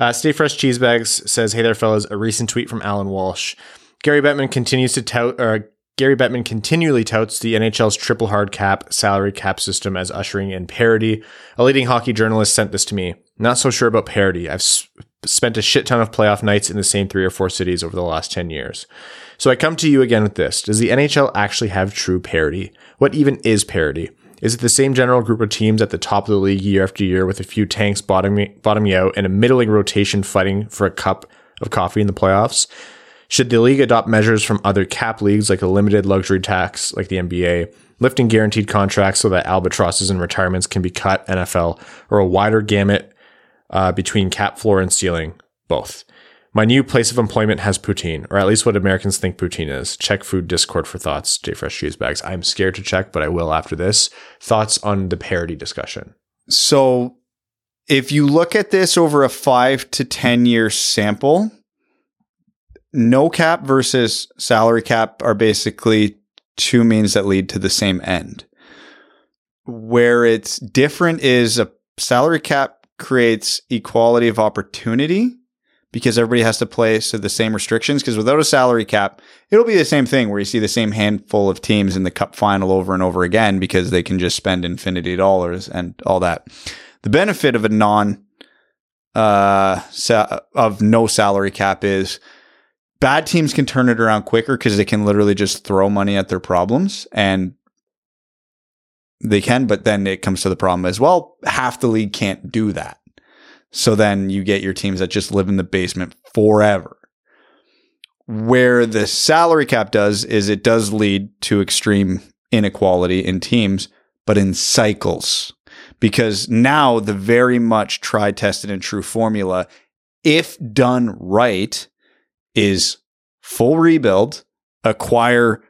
S2: Uh, Stay Fresh Cheesebags says, Hey there, fellas. A recent tweet from Allan Walsh. Gary Bettman continues to tout, or Gary Bettman continually touts the NHL's triple hard cap salary cap system as ushering in parity. A leading hockey journalist sent this to me. Not so sure about parity. I've spent a shit ton of playoff nights in the same three or four cities over the last 10 years. So I come to you again with this. Does the NHL actually have true parity? What even is parity? Is it the same general group of teams at the top of the league year after year with a few tanks bottoming, bottoming out and a middling rotation fighting for a cup of coffee in the playoffs? Should the league adopt measures from other cap leagues like a limited luxury tax like the NBA, lifting guaranteed contracts so that albatrosses and retirements can be cut NFL, or a wider gamut uh, between cap floor and ceiling? Both. My new place of employment has poutine, or at least what Americans think poutine is. Check food Discord for thoughts. J Fresh Cheese Bags. I'm scared to check, but I will after this. Thoughts on the parity discussion?
S4: So if you look at this over a five to 10 year sample, no cap versus salary cap are basically two means that lead to the same end. Where it's different is a salary cap creates equality of opportunity because everybody has to play to the same restrictions. Because without a salary cap, it'll be the same thing where you see the same handful of teams in the cup final over and over again because they can just spend infinity dollars and all that. The benefit of a non uh sa- of no salary cap is bad teams can turn it around quicker because they can literally just throw money at their problems and they can, but then it comes to the problem as well. Half the league can't do that. So then you get your teams that just live in the basement forever. Where the salary cap does is it does lead to extreme inequality in teams, but in cycles. Because now the very much tried, tested, and true formula, if done right, is full rebuild, acquire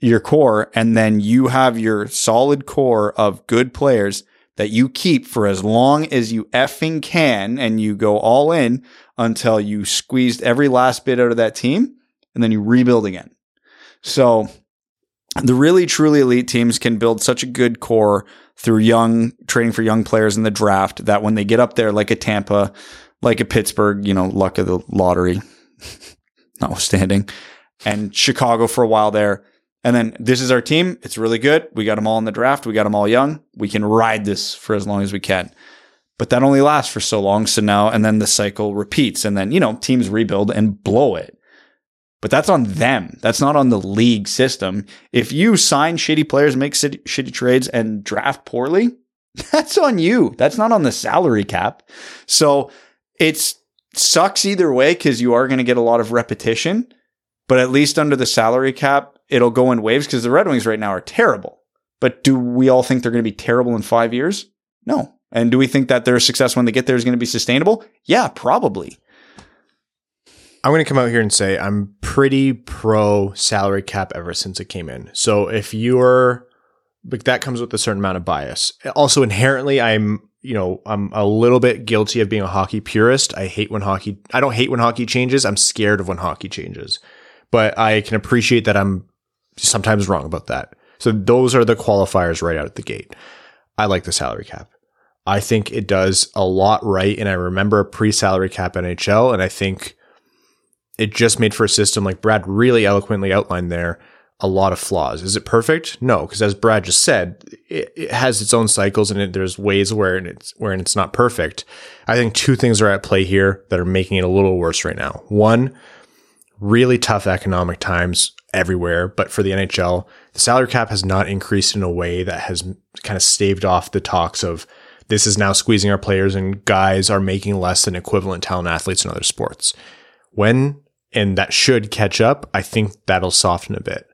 S4: your core, and then you have your solid core of good players that you keep for as long as you effing can and you go all in until you squeezed every last bit out of that team and then you rebuild again. So the really truly elite teams can build such a good core through young trading for young players in the draft that when they get up there like a Tampa, like a Pittsburgh, you know, luck of the lottery notwithstanding, and Chicago for a while there. And then this is our team. It's really good. We got them all in the draft. We got them all young. We can ride this for as long as we can. But that only lasts for so long. So now, and then the cycle repeats. And then, you know, teams rebuild and blow it. But that's on them. That's not on the league system. If you sign shitty players, make shitty, shitty trades, and draft poorly, that's on you. That's not on the salary cap. So it's sucks either way because you are going to get a lot of repetition. But at least under the salary cap, it'll go in waves because the Red Wings right now are terrible. But do we all think they're going to be terrible in five years? No. And do we think that their success when they get there is going to be sustainable? Yeah, probably.
S2: I'm going to come out here and say I'm pretty pro salary cap ever since it came in. So if you're like that comes with a certain amount of bias. Also inherently I'm, you know, I'm a little bit guilty of being a hockey purist. I hate when hockey I don't hate when hockey changes. I'm scared of when hockey changes. But I can appreciate that I'm sometimes wrong about that. So those are the qualifiers right out of the gate. I like the salary cap. I think it does a lot right and I remember a pre-salary cap NHL and I think it just made for a system like Brad really eloquently outlined there a lot of flaws. Is it perfect? No, because as Brad just said, it, it has its own cycles and it, there's ways where it's where it's not perfect. I think two things are at play here that are making it a little worse right now. One, really tough economic times everywhere, but for the NHL, the salary cap has not increased in a way that has kind of staved off the talks of this is now squeezing our players and guys are making less than equivalent talent athletes in other sports. When and that should catch up, I think that'll soften a bit.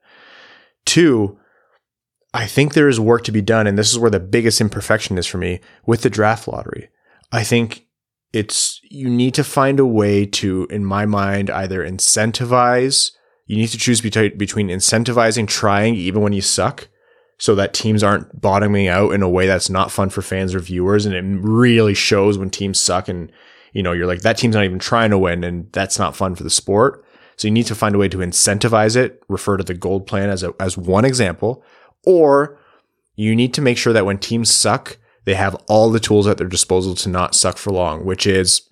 S2: Two, I think there is work to be done, and this is where the biggest imperfection is for me with the draft lottery. I think it's you need to find a way to, in my mind, either incentivize. You need to choose between incentivizing trying even when you suck, so that teams aren't bottoming out in a way that's not fun for fans or viewers, and it really shows when teams suck and you know you're like that team's not even trying to win, and that's not fun for the sport. So you need to find a way to incentivize it. Refer to the gold plan as a, as one example, or you need to make sure that when teams suck, they have all the tools at their disposal to not suck for long, which is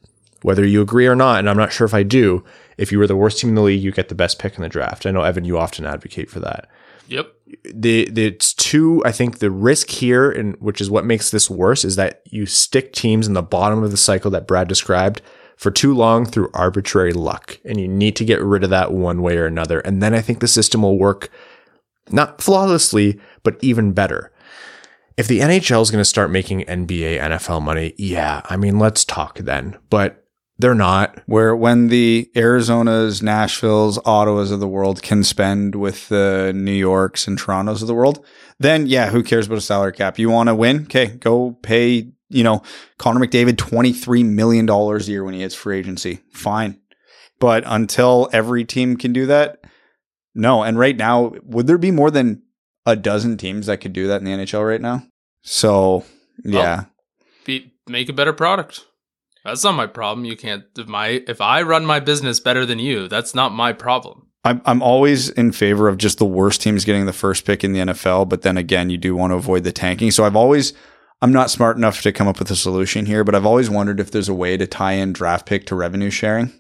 S2: whether you agree or not, and I'm not sure if I do, if you were the worst team in the league, you get the best pick in the draft. I know Evan, you often advocate for that.
S3: Yep.
S2: The, the it's two. I think the risk here, and which is what makes this worse, is that you stick teams in the bottom of the cycle that Brad described for too long through arbitrary luck, and you need to get rid of that one way or another. And then I think the system will work not flawlessly, but even better. If the NHL is going to start making NBA, NFL money, yeah, I mean, let's talk then. But they're not.
S4: Where when the Arizonas, Nashville's, Ottawas of the world can spend with the New Yorks and Torontos of the world, then yeah, who cares about a salary cap? You want to win? Okay, go pay, you know, Connor McDavid $23 million a year when he hits free agency. Fine. But until every team can do that, no. And right now, would there be more than a dozen teams that could do that in the NHL right now? So, yeah.
S3: Be, make a better product. That's not my problem. You can't if my if I run my business better than you, that's not my problem.
S4: I'm I'm always in favor of just the worst teams getting the first pick in the NFL, but then again, you do want to avoid the tanking. So I've always I'm not smart enough to come up with a solution here, but I've always wondered if there's a way to tie in draft pick to revenue sharing.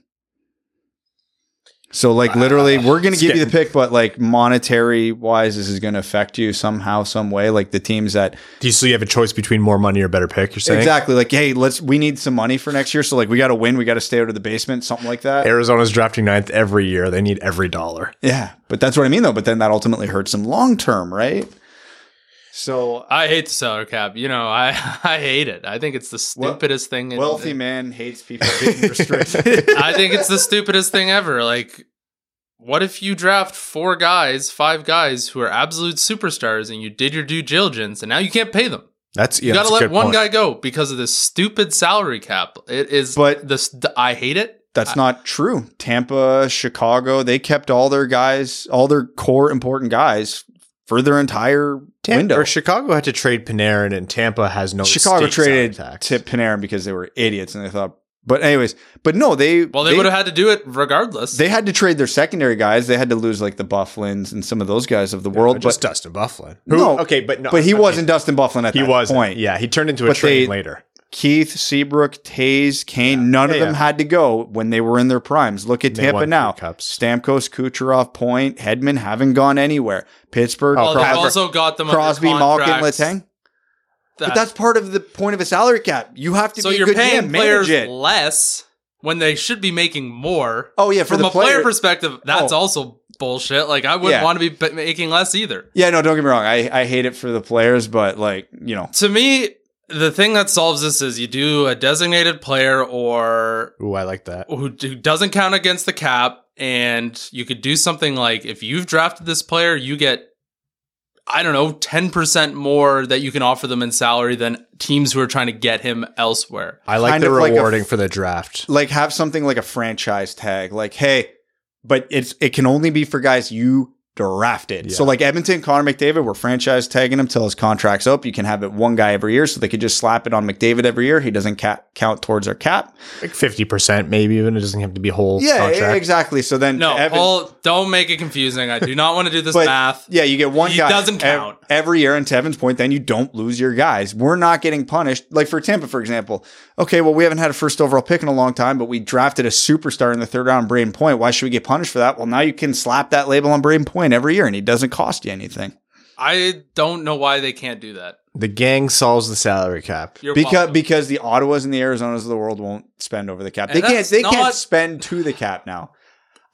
S4: So like literally,
S2: Uh,
S4: we're going to give you the pick, but like monetary wise, this is going to affect you somehow, some way. Like the teams that
S2: Do you so you have a choice between more money or better pick? You're saying
S4: exactly like, hey, let's we need some money for next year, so like we got to win, we got to stay out of the basement, something like that.
S2: Arizona's drafting ninth every year. They need every dollar.
S4: Yeah, but that's what I mean though. But then that ultimately hurts them long term, right? So uh,
S3: I hate the salary cap. You know, I I hate it. I think it's the
S4: Well,
S3: stupidest thing. in-
S4: wealthy man hates people being restricted.
S3: I think it's the stupidest thing ever. Like, what if you draft four guys, five guys who are absolute superstars, and you did your due diligence, and now you can't pay them?
S2: That's yeah.
S3: You got to let one
S2: point.
S3: guy go because of this stupid salary cap. It is,
S4: But-
S3: this. I hate it.
S4: That's not true. Tampa, Chicago, they kept all their guys, all their core important guys for their entire
S2: Tam-
S4: window.
S2: or Chicago had to trade Panarin, and Tampa has no.
S4: Chicago traded to Panarin because they were idiots and they thought. But anyways, but no, they
S3: Well, they, would have had to do it regardless.
S4: they had to trade their secondary guys. They had to lose like the Byfugliens and some of those guys of the world.
S2: just
S4: but
S2: Dustin Byfuglien.
S4: No,
S2: okay, but no,
S4: but he
S2: okay.
S4: wasn't Dustin Byfuglien at
S2: He
S4: that
S2: was
S4: point.
S2: Yeah, he turned into a
S4: But
S2: train
S4: they-
S2: later.
S4: Keith, Seabrook, Toews, Kane, none of them
S2: yeah.
S4: had to go when they were in their primes. Look at
S2: They
S4: Tampa now.
S2: three cups.
S4: Stamkos, Kucherov, Point, Hedman haven't gone anywhere. Pittsburgh, oh,
S3: well, they've
S4: Crosby,
S3: also got them
S4: Crosby Malkin,
S3: contracts
S4: Letang.
S3: that-
S4: But that's part of the point of a salary cap. You have to
S3: so
S4: be
S3: you're
S4: good
S3: paying
S4: GM,
S3: players
S4: it.
S3: less when they should be making more.
S4: Oh yeah, for
S3: From
S4: the
S3: a player,
S4: player
S3: perspective, that's
S4: Oh.
S3: also bullshit. Like I wouldn't
S4: Yeah.
S3: want to be making less either.
S4: Yeah, no, don't get me wrong. I, I hate it for the players, but like you know,
S3: To me, the thing that solves this is you do a designated player or
S2: Ooh, I like that.
S3: who, who doesn't count against the cap, and you could do something like if you've drafted this player, you get I don't know ten percent more that you can offer them in salary than teams who are trying to get him elsewhere.
S2: I like
S4: Kind
S2: the
S4: of like a
S2: rewarding
S4: f-
S2: for the draft.
S4: like have something like a franchise tag. Like, hey, but it's it can only be for guys you drafted. So like Edmonton, Connor McDavid, we're franchise tagging him till his contract's up. You can have it one guy every year, so they could just slap it on McDavid every year. He doesn't ca- count towards our cap.
S2: Like fifty percent, maybe even. It doesn't have to be whole
S4: Yeah,
S2: contract.
S4: exactly. So then
S3: No,
S4: Evan-
S3: Paul, don't make it confusing. I do not want to do this
S4: But
S3: math.
S4: yeah, you get one
S3: He
S4: guy.
S3: doesn't
S4: ev-
S3: count.
S4: every year. And to Evan's point, then you don't lose your guys. We're not getting punished. Like for Tampa, for example. Okay, well, we haven't had a first overall pick in a long time, but we drafted a superstar in the third round, Brayden Point. Why should we get punished for that? Well, now you can slap that label on Brayden Point every year, and he doesn't cost you anything
S3: I don't know why they can't do that.
S2: The gang solves the salary cap.
S3: You're
S4: because
S3: welcome.
S4: because the Ottawas and the Arizonas of the world won't spend over the cap.
S3: And
S4: They can't. They
S3: not-
S4: can't spend to the cap now.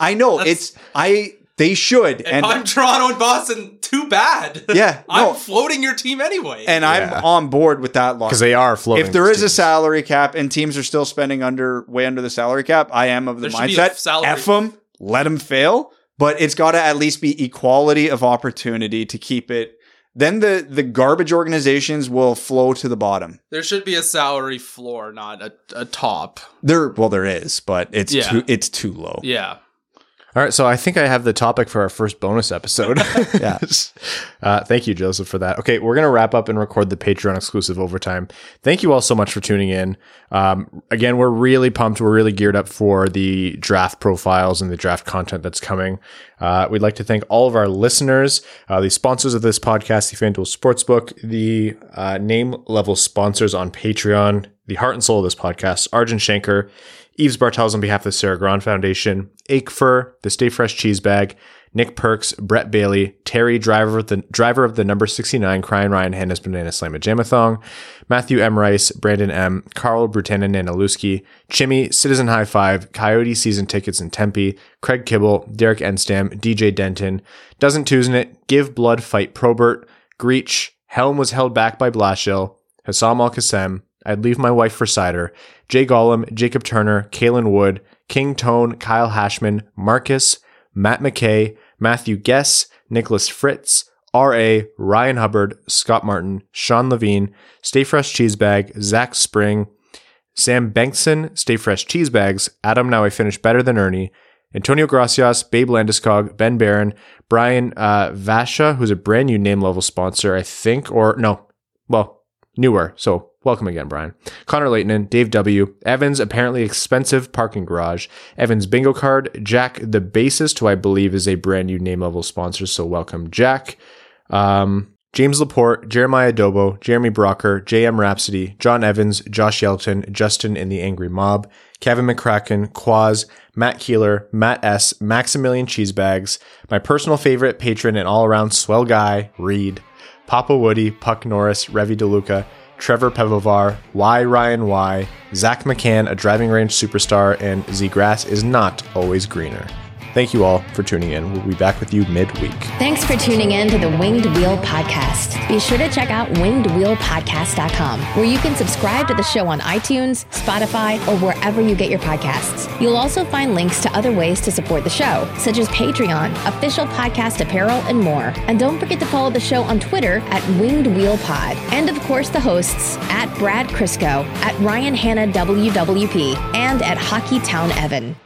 S4: I know
S3: That's-
S4: it's. I. They should.
S3: If
S4: And
S3: I'm Toronto and Boston, too bad.
S4: Yeah,
S3: I'm floating your team anyway.
S4: and
S2: Yeah.
S4: I'm on board with that law.
S2: Because they are floating.
S4: if there is a salary cap and teams are still spending under way under the salary cap, I am of the
S3: There should be a
S4: mindset
S3: salary-
S4: F them, let them fail, but it's got to at least be equality of opportunity to keep it. Then the the garbage organizations will flow to the bottom.
S3: there should be a salary floor, not a, a top.
S4: There, well, there is, but it's
S3: Yeah.
S4: too it's too low.
S3: Yeah.
S2: All right, so I think I have the topic for our first bonus episode.
S4: Yeah.
S2: Uh, thank you, Joseph, for that. Okay, we're going to wrap up and record the Patreon exclusive overtime. Thank you all so much for tuning in. Um, again, we're really pumped. We're really geared up for the draft profiles and the draft content that's coming. Uh, we'd like to thank all of our listeners, uh, the sponsors of this podcast, the FanDuel Sportsbook, the uh, name level sponsors on Patreon, the heart and soul of this podcast, Arjun Shanker, Eves Bartels on behalf of the Sarah Grand Foundation, Aikfer, the Stay Fresh Cheese Bag, Nick Perks, Brett Bailey, Terry, driver of the driver of the number 69 Crying Ryan Hannes Banana Slamma Jamathong, Matthew M. Rice, Brandon M., Carl Brutanen Nanaluski, Chimmy, Citizen High Five, Coyote Season Tickets in Tempe, Craig Kibble, Derek Enstam, DJ Denton, Doesn't Tuesn't Give Blood Fight Probert, Greach, Helm was held back by Blashill, Hassam Al Qassem, I'd leave my wife for Seider, Jay Gollum, Jacob Turner, Kalen Wood, King Tone, Kyle Hashman, Marcus, Matt McKay, Matthew Guess, Nicholas Fritz, R.A., Ryan Hubbard, Scott Martin, Sean Levine, Stay Fresh Cheese Bag, Zach Spring, Sam Bankson, Stay Fresh Cheese Bags, Adam Now I Finish Better Than Ernie, Antonio Gracias, Babe Landeskog, Ben Barron, Brian uh, Vasha, who's a brand new name level sponsor, I think, or no, well, newer. So welcome again, Brian. Connor Leighton, Dave W. Evans, apparently expensive parking garage. Evans bingo card. Jack, the bassist, who I believe is a brand new name level sponsor. So welcome, Jack. Um, James Laporte, Jeremiah Dobo, Jeremy Brocker, JM Rhapsody, John Evans, Josh Yelton, Justin in the Angry Mob, Kevin McCracken, Quaz, Matt Keeler, Matt S, Maximilian Cheesebags, my personal favorite patron and all around swell guy, Reed, Papa Woody, Puck Norris, Revi DeLuca, Trevor Pevovar, Y Ryan Y, Zach McCann, a driving range superstar, and Zegras is not always greener. Thank you all for tuning in. We'll be back with you midweek.
S1: Thanks for tuning in to the Winged Wheel Podcast. Be sure to check out wingedwheelpodcast.com, where you can subscribe to the show on iTunes, Spotify, or wherever you get your podcasts. You'll also find links to other ways to support the show, such as Patreon, official podcast apparel, and more. And don't forget to follow the show on Twitter at Winged Wheel Pod. And of course, the hosts at Brad Crisco, at Ryan Hanna WWP, and at Hockey Town Evan.